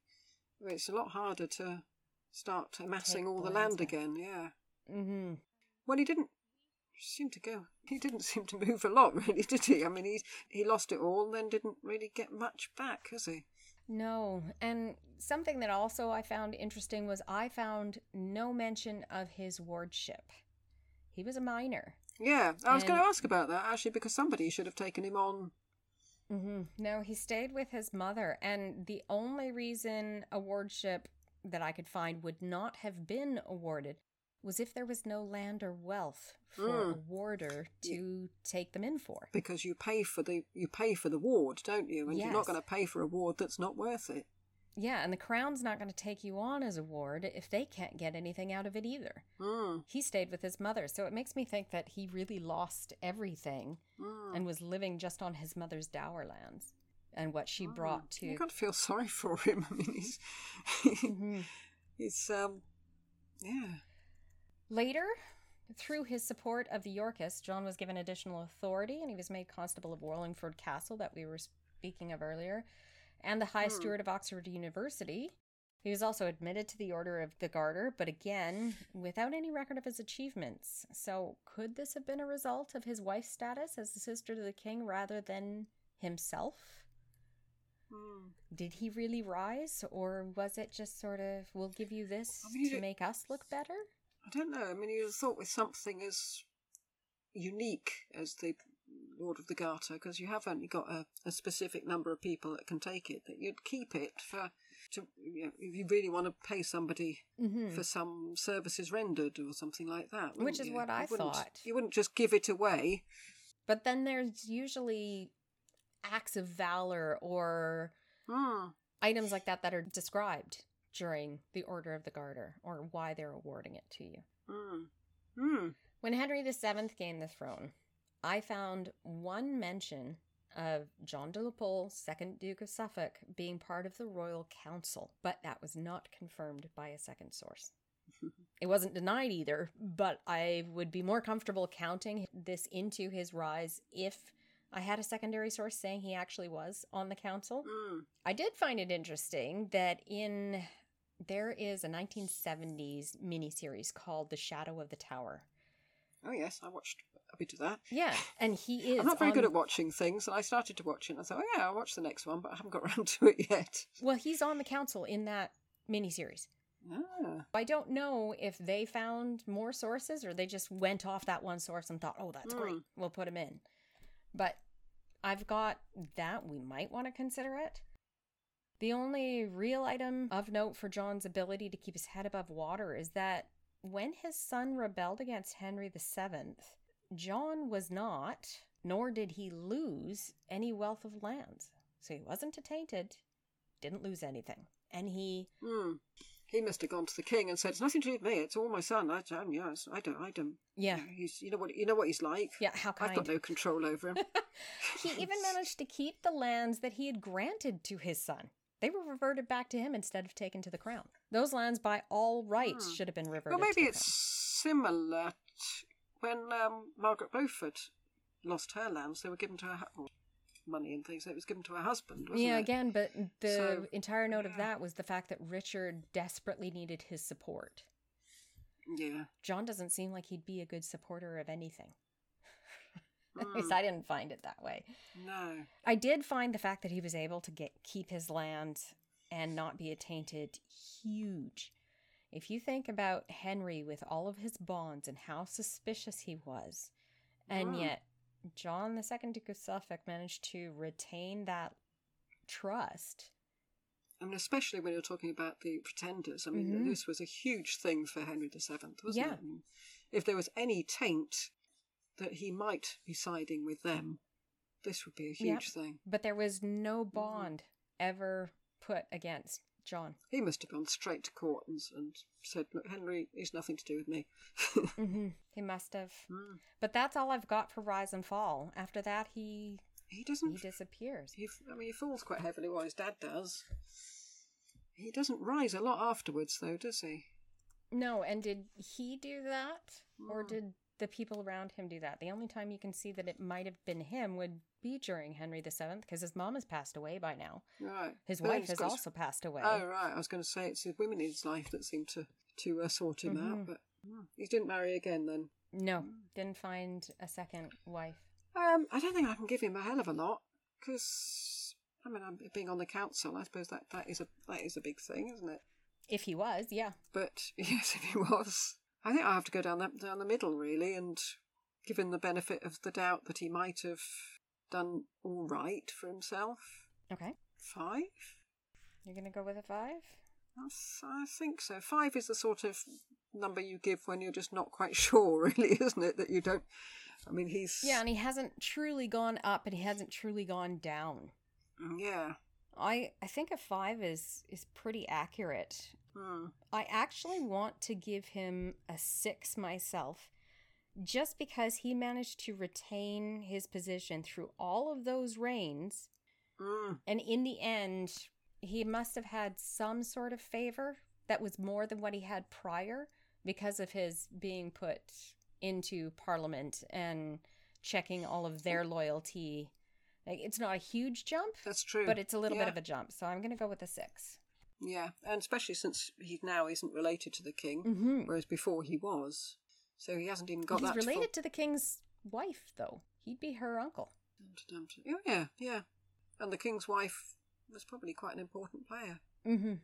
But it's a lot harder to start amassing Take all the the land back. again. Yeah. Mm-hmm. Well, he didn't seem to go. He didn't seem to move a lot, really, did he? I mean, he he lost it all, and then didn't really get much back, has he? No, and something that also I found interesting was I found no mention of his wardship. He was a minor. Yeah, I was going to ask about that actually, because somebody should have taken him on. Mm-hmm. No, he stayed with his mother, and the only reason a wardship that I could find would not have been awarded was if there was no land or wealth for a Mm. warder to take them in for. because you pay for the you pay for the ward, don't you? And you're not going to pay for a ward that's not worth it. Yeah, and the crown's not going to take you on as a ward if they can't get anything out of it either. Mm, He stayed with his mother, so it makes me think that he really lost everything mm. and was living just on his mother's dower lands and what she brought to. You got to feel sorry for him. I mean, he's Mhm. he's um, yeah. Later, through his support of the Yorkists, John was given additional authority and he was made Constable of Wallingford Castle, that we were speaking of earlier, and the High Hmm. Steward of Oxford University. He was also admitted to the Order of the Garter, but again, without any record of his achievements. So, could this have been a result of his wife's status as the sister to the king rather than himself? Mm. Did he really rise, or was it just sort of, we'll give you this I mean, to make us look better? I don't know. I mean, you'd have thought with something as unique as the Lord of the Garter, because you have only got a, a specific number of people that can take it, that you'd keep it for, to, you know, if you really want to pay somebody Mm-hmm. for some services rendered or something like that. Which is you? what You I thought. You wouldn't just give it away. But then there's usually acts of valor or Hmm. items like that that are described during the Order of the Garter or why they're awarding it to you. Hmm. Hmm. When Henry VII gained the throne, I found one mention of John de la Pole, second Duke of Suffolk, being part of the Royal Council, but that was not confirmed by a second source. It wasn't denied either, but I would be more comfortable counting this into his rise if I had a secondary source saying he actually was on the council. Hmm. I did find it interesting that in there is a 1970s miniseries called The Shadow of the Tower. Oh yes, I watched a bit of that. Yeah, and he is. I'm not very good at watching things, and I started to watch it. and I thought, oh yeah, I'll watch the next one, but I haven't got around to it yet. Well, he's on the council in that miniseries. Ah. I don't know if they found more sources or they just went off that one source and thought, "Oh, that's great. Hmm. We'll put him in." But I've got that. We might want to consider it. The only real item of note for John's ability to keep his head above water is that when his son rebelled against Henry VII, John was not, nor did he lose any wealth of lands. So he wasn't attainted, didn't lose anything. And he Hmm. He must have gone to the king and said, "It's nothing to do with me. It's all my son. I don't. Yes, I don't. I don't. yeah, He's. You know what. You know what he's like. yeah, how kind. I've got no control over him. he even managed to keep the lands that he had granted to his son. They were reverted back to him instead of taken to the crown. Those lands, by all rights, Hmm. should have been reverted. Well, maybe to it's similar t- when um, Margaret Beaufort lost her lands. They were given to her hu- money and things. It was given to her husband, wasn't Yeah, it? again, but the So, entire note of that was the fact that Richard desperately needed his support. Yeah. John doesn't seem like he'd be a good supporter of anything. At Mm, least I didn't find it that way. no. I did find the fact that he was able to get keep his land and not be attainted huge. If you think about Henry with all of his bonds and how suspicious he was, and Mm. yet John II Duke of Suffolk managed to retain that trust. And especially when you're talking about the pretenders. I mean, Mhm. this was a huge thing for Henry VII, wasn't Yeah. it? If there was any taint that he might be siding with them, this would be a Yeah. huge thing. But there was no Mm-hmm. bond ever put against John. He must have gone straight to court and, and said, Look, Henry, he's nothing to do with me. hmm He must have. Mm. But that's all I've got for Rise and Fall. After that, he He doesn't He disappears. He, I mean, he falls quite heavily while his dad does. He doesn't rise a lot afterwards, though, does he? No, and did he do that? Or Mm. did the people around him do that? The only time you can see that it might have been him would be during Henry VII, because his mom has passed away by now. Right. His But wife has got- also passed away. Oh, right. I was going to say it's the women in his life that seem to to uh, sort him Mhm. out, but mm, he didn't marry again then. No, Mm. didn't find a second wife. Um, I don't think I can give him a hell of a lot because I mean, I'm being on the council. I suppose that that is a that is a big thing, isn't it? If he was, yeah. But yes, if he was, I think I have to go down that down the middle really, and give him the benefit of the doubt that he might have done all right for himself. Okay. Five. You're going to go with a five? That's, I think so. Five is the sort of number you give when you're just not quite sure, really, isn't it? That you don't. I mean, he's. Yeah, and he hasn't truly gone up and he hasn't truly gone down. Mm, yeah. I I think a 5 is is pretty accurate. I actually want to give him a 6 myself just because he managed to retain his position through all of those reigns Mm. and in the end he must have had some sort of favor that was more than what he had prior because of his being put into parliament and checking all of their loyalty. Like it's not a huge jump, That's true. but it's a little Yeah. bit of a jump. So I'm going to go with a 6. Yeah, and especially since he now isn't related to the king, Mhm. whereas before he was. So he hasn't even got He's that. full- related to the king's wife, though. He'd be her uncle. Oh, yeah, yeah. And the king's wife was probably quite an important player. Mm-hmm.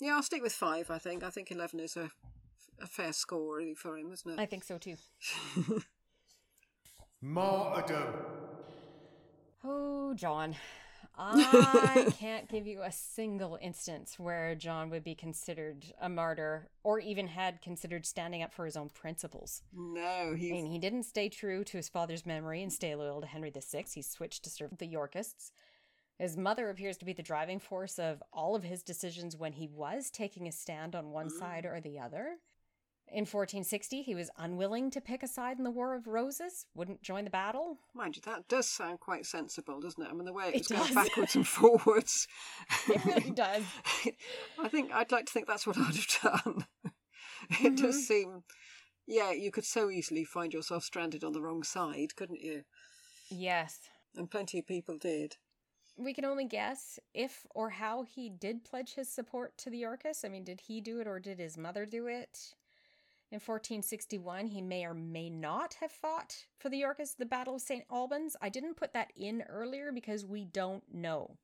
Yeah, I'll stick with five. I think. I think eleven is a a fair score really for him, isn't it? I think so too. Martyrdom. Oh, John. I can't give you a single instance where John would be considered a martyr or even had considered standing up for his own principles. no, I he. mean, he didn't stay true to his father's memory and stay loyal to Henry VI. He switched to serve the Yorkists. His mother appears to be the driving force of all of his decisions when he was taking a stand on one side mm. or the other. In 1460, he was unwilling to pick a side in the War of Roses, wouldn't join the battle. Mind you, that does sound quite sensible, doesn't it? I mean, the way it It was going backwards and forwards. It really does. I think I'd like to think that's what I'd have done. it does Mhm. seem, yeah, you could so easily find yourself stranded on the wrong side, couldn't you? Yes. And plenty of people did. We can only guess if or how he did pledge his support to the Yorkists. I mean, did he do it or did his mother do it? In 1461, he may or may not have fought for the Yorkists at the Battle of St. Albans. I didn't put that in earlier because we don't know.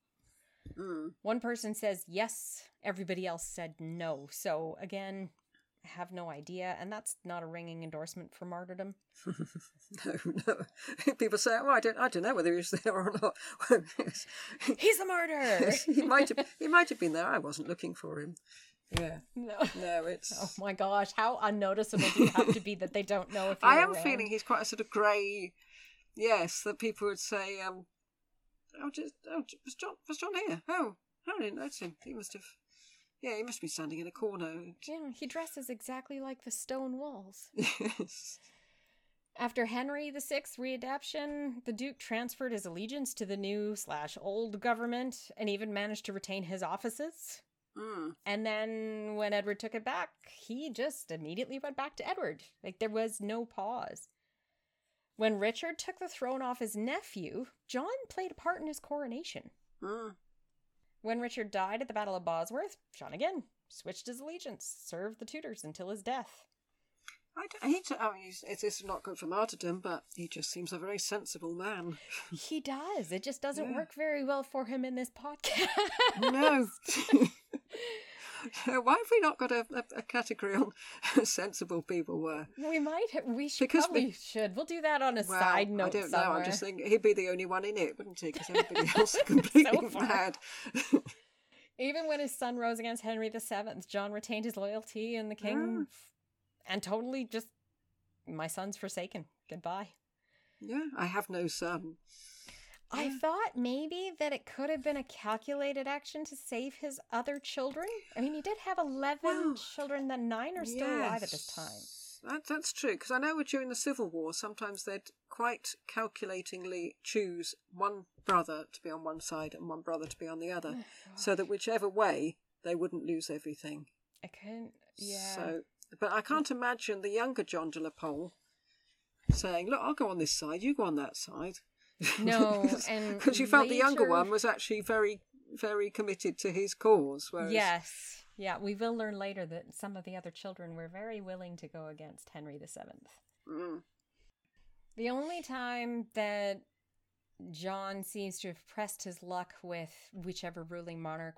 Mm. One person says yes, everybody else said no. So, again, I have no idea. And that's not a ringing endorsement for martyrdom. No, no. People say, "Oh, I don't, I don't know whether he was there or not." He's a martyr! he might have, he might have been there. I wasn't looking for him. Yeah, no. no, it's. Oh my gosh, how unnoticeable do you have to be that they don't know if you're I am around? feeling he's quite a sort of grey. Yes, that people would say, um, "Oh, just, oh, was John, was John here? Oh, I didn't notice him. He must have, yeah, he must be standing in a corner." Yeah, he dresses exactly like the stone walls. yes. After Henry VI readeption, the Duke transferred his allegiance to the new slash old government and even managed to retain his offices. Mm. And then when Edward took it back, he just immediately went back to Edward. Like there was no pause. When Richard took the throne off his nephew, John played a part in his coronation. Mm. When Richard died at the Battle of Bosworth, John again switched his allegiance, served the Tudors until his death. I, I hate to, I mean, he's, it's, it's not good for martyrdom, but he just seems a very sensible man. He does. It just doesn't Yeah. work very well for him in this podcast. No. Why have we not got a, a, a category on sensible people were? we might. We should Because we- probably should. We'll do that on a Well, side note I don't somewhere. know. I'm just thinking he'd be the only one in it, wouldn't he? Because everybody else is completely So mad. Even when his son rose against Henry VII, John retained his loyalty in the king Mm. and totally just, my son's forsaken. Goodbye. yeah, I have no son. I thought maybe that it could have been a calculated action to save his other children. I mean, he did have 11 Well, children, then nine are still alive at this time. That, that's true, because I know during the Civil War, sometimes they'd quite calculatingly choose one brother to be on one side and one brother to be on the other, oh, so that whichever way, they wouldn't lose everything. I couldn't, yeah. So, but I can't imagine the younger John de la Pole saying, "Look, I'll go on this side, you go on that side." No, and because you felt the younger one was actually very, very committed to his cause. Whereas, Yes. Yeah, we will learn later that some of the other children were very willing to go against Henry VII. Mm, The only time that John seems to have pressed his luck with whichever ruling monarch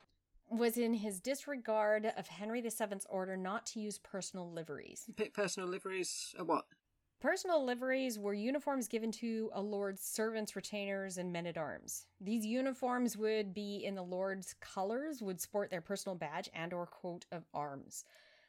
was in his disregard of Henry VII's order not to use personal liveries. pick personal liveries are what? Personal liveries were uniforms given to a lord's servants, retainers, and men at arms. These uniforms would be in the lord's colors, would sport their personal badge and or coat of arms.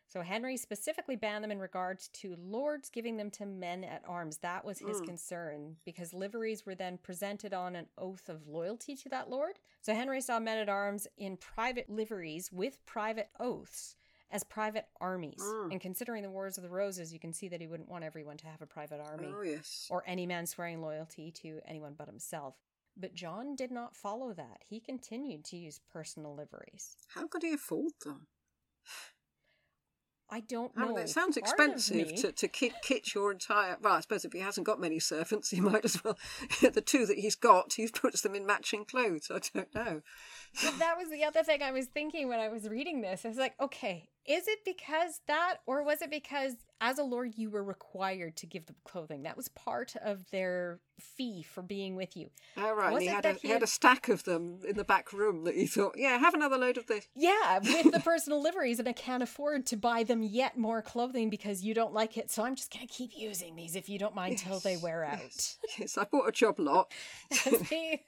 So Henry specifically banned them in regards to lords giving them to men at arms. That was his Mm. concern because liveries were then presented on an oath of loyalty to that lord. So Henry saw men at arms in private liveries with private oaths as private armies. Mm. And considering the Wars of the Roses, you can see that he wouldn't want everyone to have a private army Oh yes. or any man swearing loyalty to anyone but himself. But John did not follow that. He continued to use personal liveries. How could he afford them? I don't know. it sounds Part expensive to, to kit, kit your entire. Well, I suppose if he hasn't got many servants, he might as well. the two that he's got, he puts them in matching clothes. I don't know. But that was the other thing I was thinking when I was reading this. I was like, okay, is it because that, or was it because as a lord you were required to give them clothing? That was part of their fee for being with you. All right, and Was he had a he had a stack of them in the back room that he thought, yeah, have another load of this. Yeah, with the personal liveries, and I can't afford to buy them yet more clothing because you don't like it. So I'm just gonna keep using these if you don't mind till they wear out. Yes, yes, I bought a job lot. See,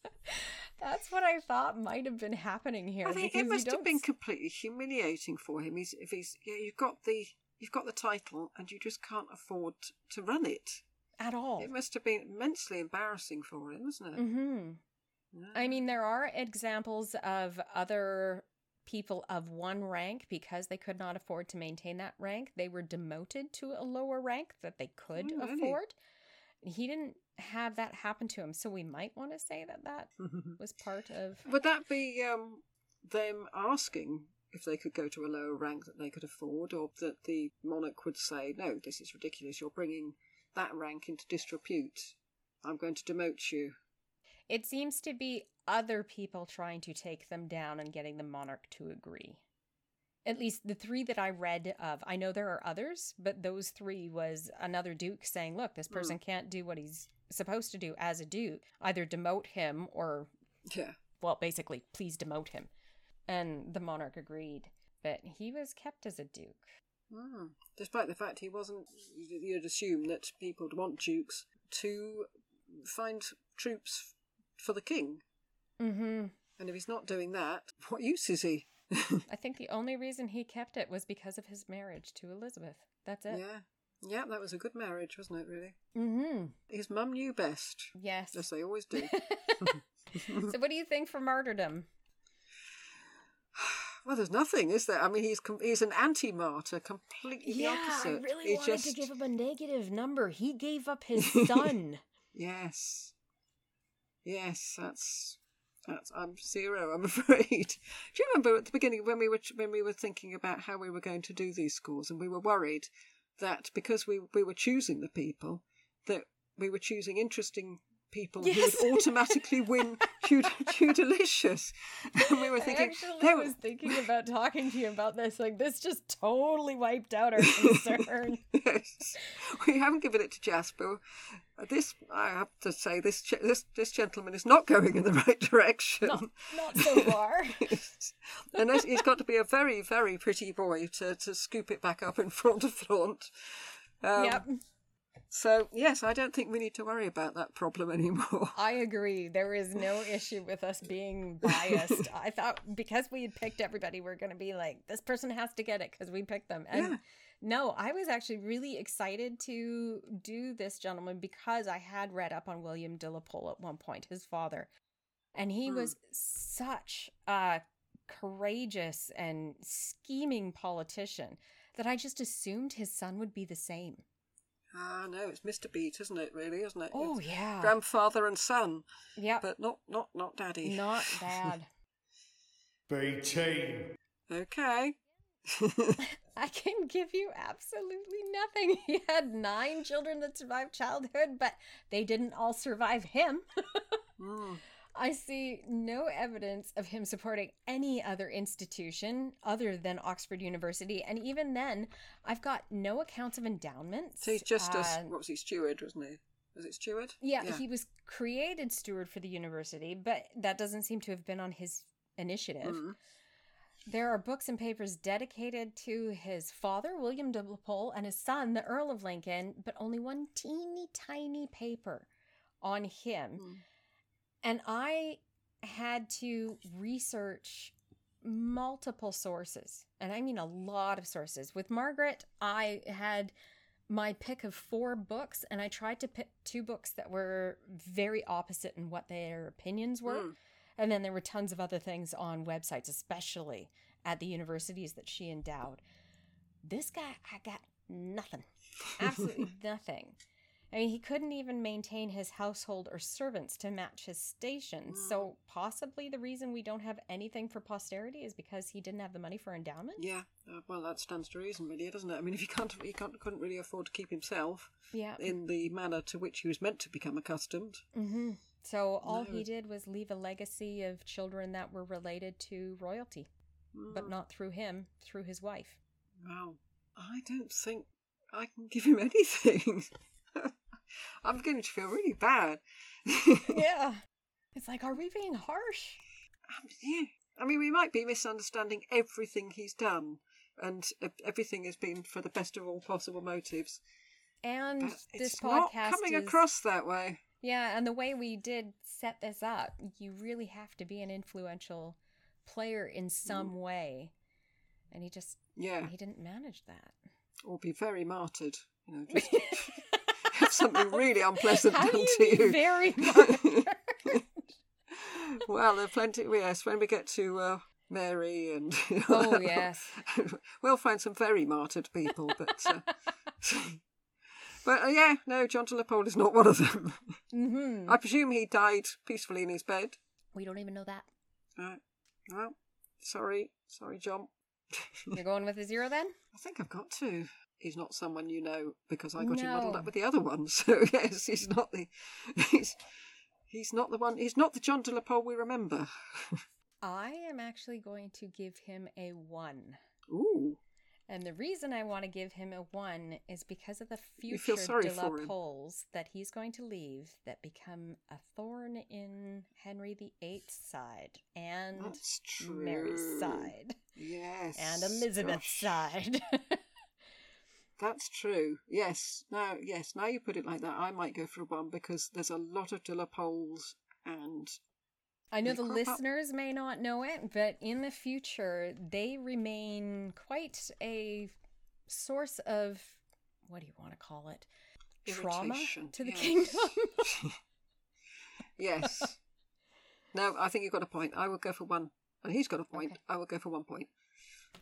that's what I thought might have been happening here. I think it must have been completely humiliating for him. He's if he's yeah, you've got the you've got the title and you just can't afford to run it. at all. It must have been immensely embarrassing for him, isn't it? hmm Yeah. I mean, there are examples of other people of one rank because they could not afford to maintain that rank. They were demoted to a lower rank that they could Oh, really? afford. He didn't have that happen to him, so we might want to say that that was part of. Would that be um, them asking if they could go to a lower rank that they could afford, or that the monarch would say, "No, this is ridiculous. You're bringing that rank into disrepute. I'm going to demote you." It seems to be other people trying to take them down and getting the monarch to agree. At least the three that I read of. I know there are others, but those three was another duke saying, look, this person can't do what he's supposed to do as a duke. Either demote him or, Yeah. well, basically, please demote him. And the monarch agreed. But he was kept as a duke. Mm. Despite the fact he wasn't, you'd assume that people would want dukes to find troops for the king. Mm-hmm. And if he's not doing that, what use is he? I think the only reason he kept it was because of his marriage to Elizabeth. That's it. yeah. Yeah, that was a good marriage, wasn't it, really? Mm-hmm. His mum knew best, Yes. as they always do. so what do you think for martyrdom? Well, there's nothing, is there? I mean, he's com- he's an anti-martyr, completely yeah, opposite. I really He wanted just- to give him a negative number. He gave up his son. Yes, yes, that's that's. I'm zero. I'm afraid. Do you remember at the beginning when we were when we were thinking about how we were going to do these scores, and we were worried that because we we were choosing the people, that we were choosing interesting people Yes. who would automatically win Hugh Delicious. And we were I thinking, were- was thinking about talking to you about this. Like, this just totally wiped out our concern. yes, we haven't given it to Jasper. Uh, This, I have to say, this this this gentleman is not going in the right direction. not, not so far. and he's got to be a very, very pretty boy to, to scoop it back up in front of flaunt. Um, yep, So yes, I don't think we need to worry about that problem anymore. I agree. There is no issue with us being biased. I thought because we had picked everybody, we're going to be like, this person has to get it because we picked them. And Yeah. no, I was actually really excited to do this gentleman because I had read up on William de la Pole at one point, his father. And he Hmm. was such a courageous and scheming politician that I just assumed his son would be the same. Ah, no, it's Mr. Beat, isn't it? Really, isn't it? Oh, It's yeah. grandfather and son, Yeah, but not not not daddy. Not dad. B team. Okay. I can give you absolutely nothing. He had nine children that survived childhood, but they didn't all survive him. Mm. I see no evidence of him supporting any other institution other than Oxford University. And even then, I've got no accounts of endowments. So he's just a Uh, what was he steward, wasn't he? Was it steward? yeah, he was created steward for the university, but that doesn't seem to have been on his initiative. Mm. There are books and papers dedicated to his father, William de Pole, and his son, the Earl of Lincoln, but only one teeny tiny paper on him. Mm. And I had to research multiple sources, and I mean a lot of sources. With Margaret, I had my pick of four books, and I tried to pick two books that were very opposite in what their opinions were. Mm. And then there were tons of other things on websites, especially at the universities that she endowed. This guy, I got nothing. Absolutely nothing. I mean, he couldn't even maintain his household or servants to match his station. So, possibly the reason we don't have anything for posterity is because he didn't have the money for endowment? Yeah, uh, well, that stands to reason, really, doesn't it? I mean, if he can't, he can't, couldn't really afford to keep himself Yeah. in the manner to which he was meant to become accustomed. hmm So, all No. he did was leave a legacy of children that were related to royalty, but Mm. not through him, through his wife. Wow, I don't think I can give him anything. I'm beginning to feel really bad. yeah. It's like, are we being harsh? Um, yeah. I mean, we might be misunderstanding everything he's done, and everything has been for the best of all possible motives. And But this podcast coming is, across that way. Yeah, and the way we did set this up, you really have to be an influential player in some way. And he just Yeah, he didn't manage that. or be very martyred. You know, just have something really unpleasant How do done you to you. very martyred? well, there are plenty. Yes, when we get to uh, Mary and Oh, yes. we'll find some very martyred people. But uh, but uh, yeah, no, John de la Pole is not one of them. hmm I presume he died peacefully in his bed. We don't even know that. Right. Well, sorry, sorry, John. You're going with a zero then? I think I've got to. He's not someone you know because I got him muddled up with the other one. So yes, he's not the he's he's not the one. He's not the John de la Pole we remember. I am actually going to give him a one. Ooh, And the reason I want to give him a one is because of the future de la. Poles that he's going to leave that become a thorn in Henry VIII's side and. Mary's side Yes, and Elizabeth's Gosh, side. That's true. Yes. Now, yes. Now you put it like that, I might go for one because there's a lot of de la Poles and I know the crop up. listeners may not know it, but in the future, they remain quite a source of what do you want to call it? Trauma to the Yes. kingdom. yes. No, I think you've got a point. I will go for one. And he's got a point. Okay. I will go for one point.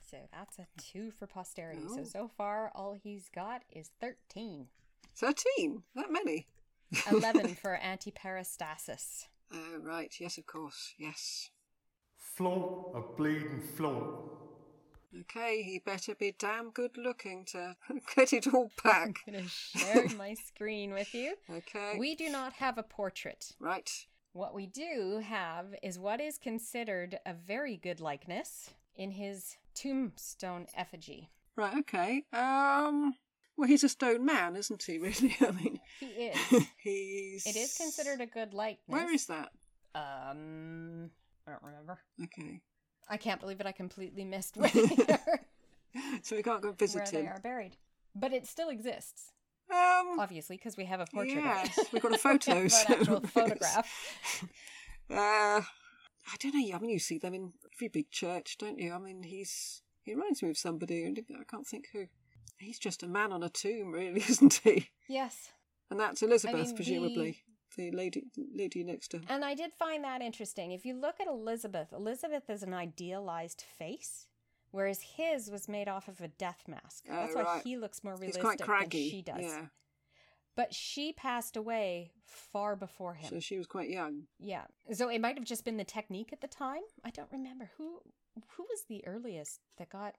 So that's a two for posterity. Oh. So so far, all he's got is thirteen. 13? That many? 11 for antiperistasis. Oh, right. Yes, of course. Yes. Flaunt a bleeding flaunt. Okay, he better be damn good looking to get it all back. I'm going to share my screen with you. Okay. We do not have a portrait. Right. What we do have is what is considered a very good likeness in his tombstone effigy. Right, okay. Um well he's a stone man, isn't he, really? I mean He is. he's it is considered a good likeness. Where is that? Um, I don't remember. Okay. I can't believe it. I completely missed where So we can't go where visit they are buried. But it still exists, Um obviously, because we have a portrait. Yes, of it. we've got a We photo. have so- an actual photograph. Uh I don't know, I mean you see them in every big church, don't you? I mean he's he reminds me of somebody and I can't think who. He's just a man on a tomb, really, isn't he? Yes. And that's Elizabeth, mean, presumably. The lady lady next to him. And I did find that interesting. If you look at Elizabeth, Elizabeth is an idealized face, whereas his was made off of a death mask. Oh, That's why he looks more realistic than she does. Yeah. But she passed away far before him. So she was quite young. yeah. So it might have just been the technique at the time. I don't remember who who was the earliest that got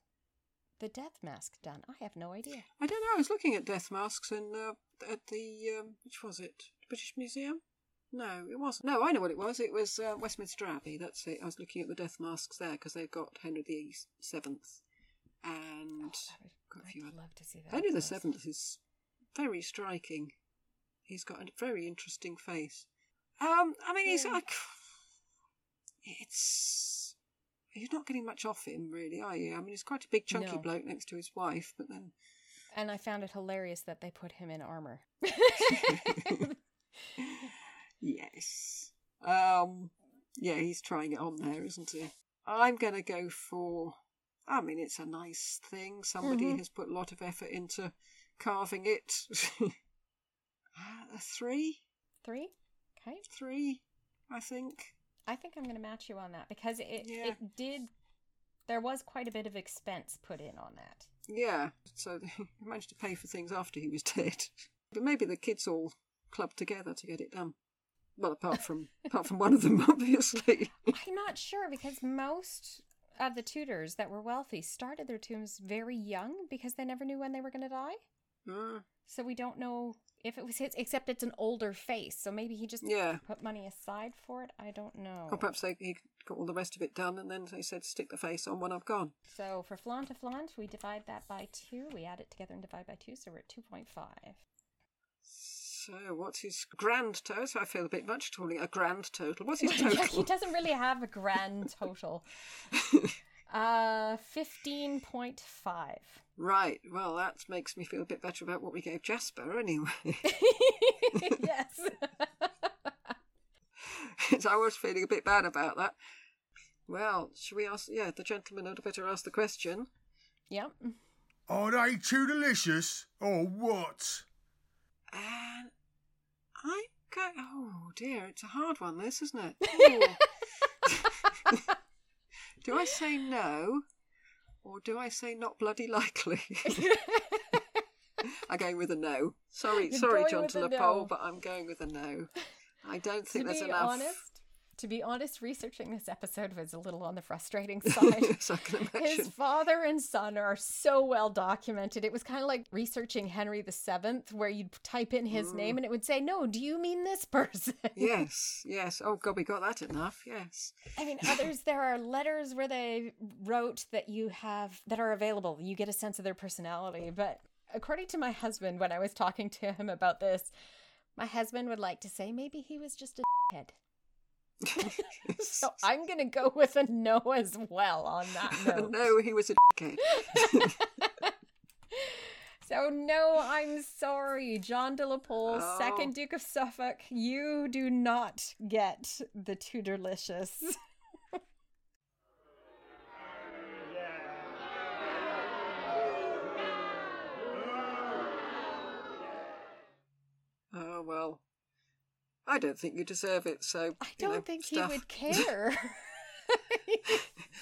the death mask done. I have no idea. I don't know. I was looking at death masks in uh, at the um, which was it? British Museum? No, it wasn't. No, I know what it was. It was uh, Westminster Abbey. That's it. I was looking at the death masks there because they've got Henry the Seventh and I would, Got a few I'd love to see that. Henry the. Seventh is very striking. He's got a very interesting face. Um, I mean, he's like it's you're not getting much off him, really, are you? I mean, he's quite a big, chunky No. bloke next to his wife, but then And I found it hilarious that they put him in armor. Yes. Um. Yeah, he's trying it on there, isn't he? I'm going to go for. I mean, it's a nice thing. Somebody Mhm. has put a lot of effort into carving it. Uh, three, Three? Okay. three, I think. I think I'm going to match you on that because it, Yeah. it did. There was quite a bit of expense put in on that. Yeah. So he managed to pay for things after he was dead. But maybe the kids all clubbed together to get it done. Well, apart from apart from one of them, obviously. I'm not sure because most of the Tudors that were wealthy started their tombs very young because they never knew when they were going to die. Ah, So we don't know if it was his, except it's an older face. So maybe he just yeah. put money aside for it. I don't know. Or perhaps they he got all the rest of it done, and then they said, "Stick the face on when I've gone." So for flaunt to flaunt, we divide that by two. We add it together and divide by two, so we're at 2.5. So, what's his grand total? So I feel a bit much calling it a grand total. What's his total? he doesn't really have a grand total. Uh, 15.5. right. Well, that makes me feel a bit better about what we gave Jasper, anyway. yes. I was feeling a bit bad about that. Well, should we ask? Yeah, the gentleman had better ask the question. yep. Are they too delicious or what? And I go. Oh dear, it's a hard one. This isn't it? Do I say no, or do I say not bloody likely? I'm going with a no. Sorry, You're sorry, John to no. but I'm going with a no. I don't think there's enough. honest, to be honest, researching this episode was a little on the frustrating side. yes, I can imagine. His father and son are so well documented. It was kind of like researching Henry VII, where you'd type in his Mm. name and it would say, No, do you mean this person? Yes, yes. Oh God, we got that enough. Yes. I mean, others, there are letters where they wrote that you have, that are available. You get a sense of their personality. But according to my husband, when I was talking to him about this, my husband would like to say maybe he was just a head. So I'm going to go with a no as well on that note. no, he was a dickhead. So no, I'm sorry, John de la Pole, Oh. second Duke of Suffolk. You do not get the Tudorlicious. Oh well. I don't think you deserve it. So I you know, don't think stuff. he would care.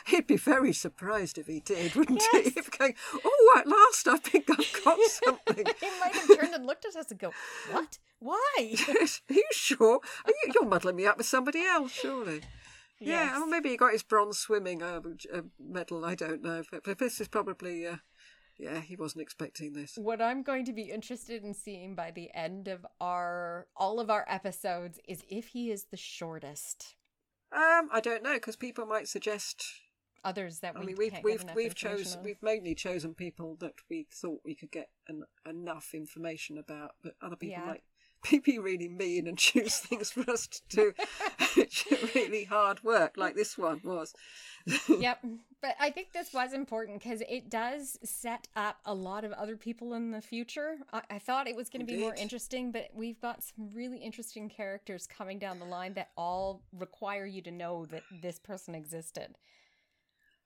He'd be very surprised if he did, wouldn't Yes. he? He'd going, oh, at last I think I've got something. he might have turned and looked at us and go, "What? Why?" Yes, Are you sure? Are you, you're muddling me up with somebody else, surely. Yeah, Yes. or maybe he got his bronze swimming uh, uh, medal. I don't know, but, but this is probably. Uh, yeah, he wasn't expecting this. What I'm going to be interested in seeing by the end of our all of our episodes is if he is the shortest. Um, I don't know because people might suggest. Others that we I mean, we've we've we've chosen we've mainly chosen people that we thought we could get en- enough information about, but other people Yeah. might be really mean and choose things for us to do, which really hard work, like this one was. yep. But I think this was important because it does set up a lot of other people in the future. I, I thought it was going to be more interesting, but we've got some really interesting characters coming down the line that all require you to know that this person existed.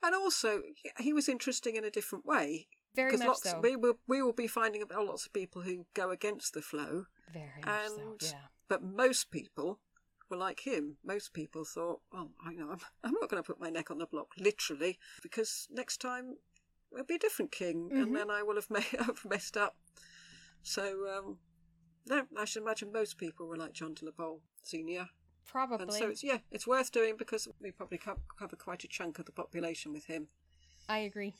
And also, he was interesting in a different way. Very Because much lots, so. we will we will be finding about lots of people who go against the flow, Very much so. Yeah. but most people were like him. Most people thought, "Oh, I know, I'm, I'm not going to put my neck on the block, literally, because next time there'll be a different king, Mhm. and then I will have, ma- have messed up." So, um, no, I should imagine most people were like John de la Pole Senior, Probably. and so it's yeah, it's worth doing because we probably cover quite a chunk of the population with him. I agree.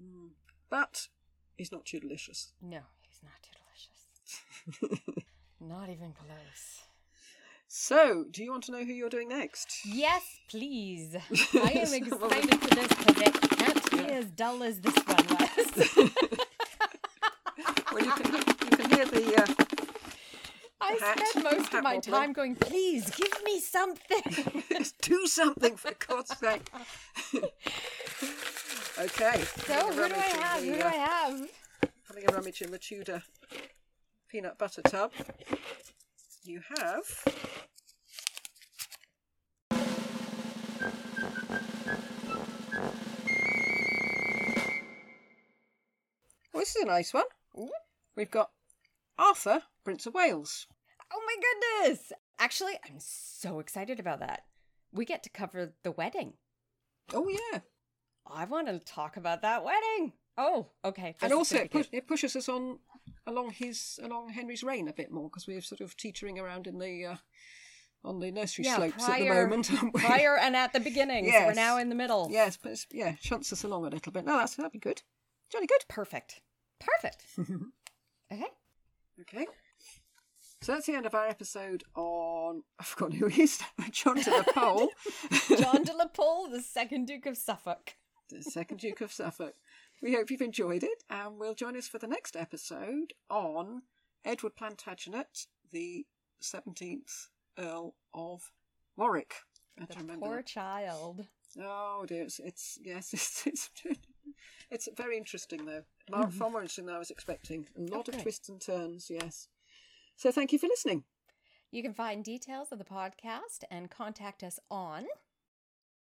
Mm. But he's not too delicious. No, he's not too delicious. not even close. So, do you want to know who you're doing next? Yes, please. I am excited for this because it can't be as dull as this one was. well, you can, you can hear the. Uh, I hat- spent most of my time going, please give me something. do something for God's sake. Okay. so, who do I have? the, Who do uh, I have? Having a rummage in the Tudor peanut butter tub. You have. Well, this is a nice one. We've got Arthur, Prince of Wales. Oh my goodness. Actually, I'm so excited about that. We get to cover the wedding. Oh yeah, I want to talk about that wedding. Oh, okay. and also it, push, it pushes us on along his along Henry's reign a bit more because we're sort of teetering around in the uh, on the nursery Yeah, slopes at the moment. aren't we? prior and at the beginning. So we're now in the middle. yes, but it's, yeah, shunts us along a little bit. No, that's that'd be good. Jolly good. Perfect. Perfect. okay. Okay. So that's the end of our episode on. I've forgotten who he is. John de la Pole, John de la Pole, the second Duke of Suffolk. The second Duke of Suffolk. We hope you've enjoyed it, and we'll join us for the next episode on Edward Plantagenet, the seventeenth Earl of Warwick. I The remember poor that. child. Oh dear, it's, it's yes, it's, it's it's very interesting though. Mar- mm-hmm. Far more interesting than I was expecting. A lot of twists and turns. Yes. So thank you for listening. You can find details of the podcast and contact us on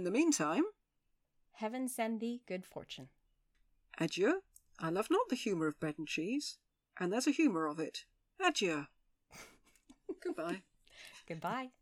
In the meantime, Heaven Send Thee Good Fortune. adieu. I love not the humour of bread and cheese, and there's a humour of it. Adieu. Goodbye. Goodbye.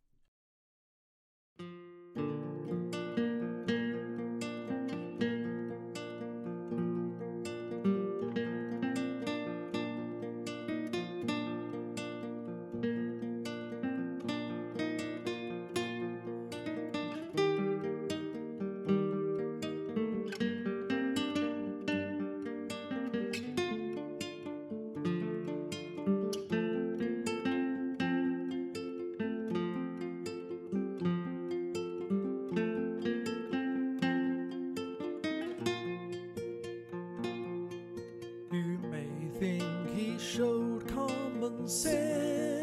Sensible,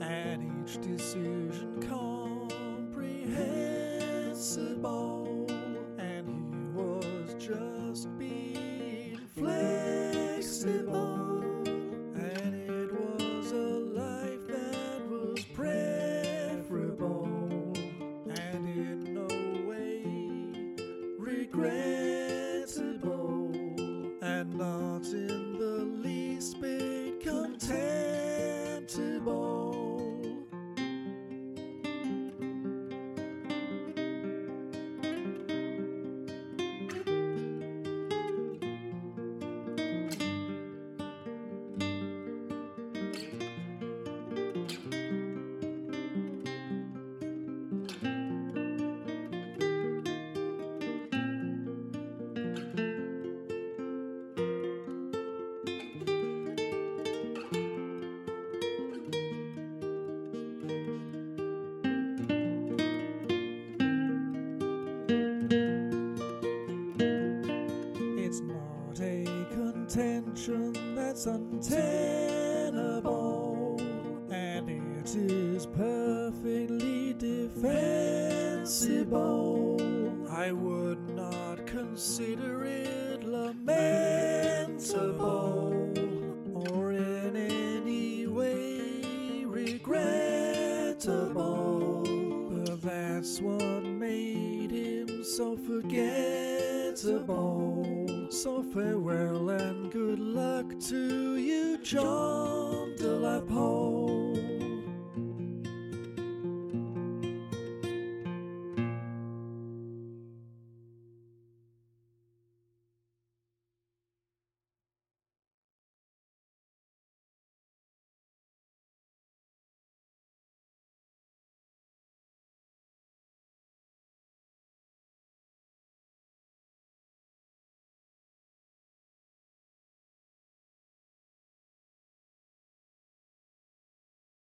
at each decision So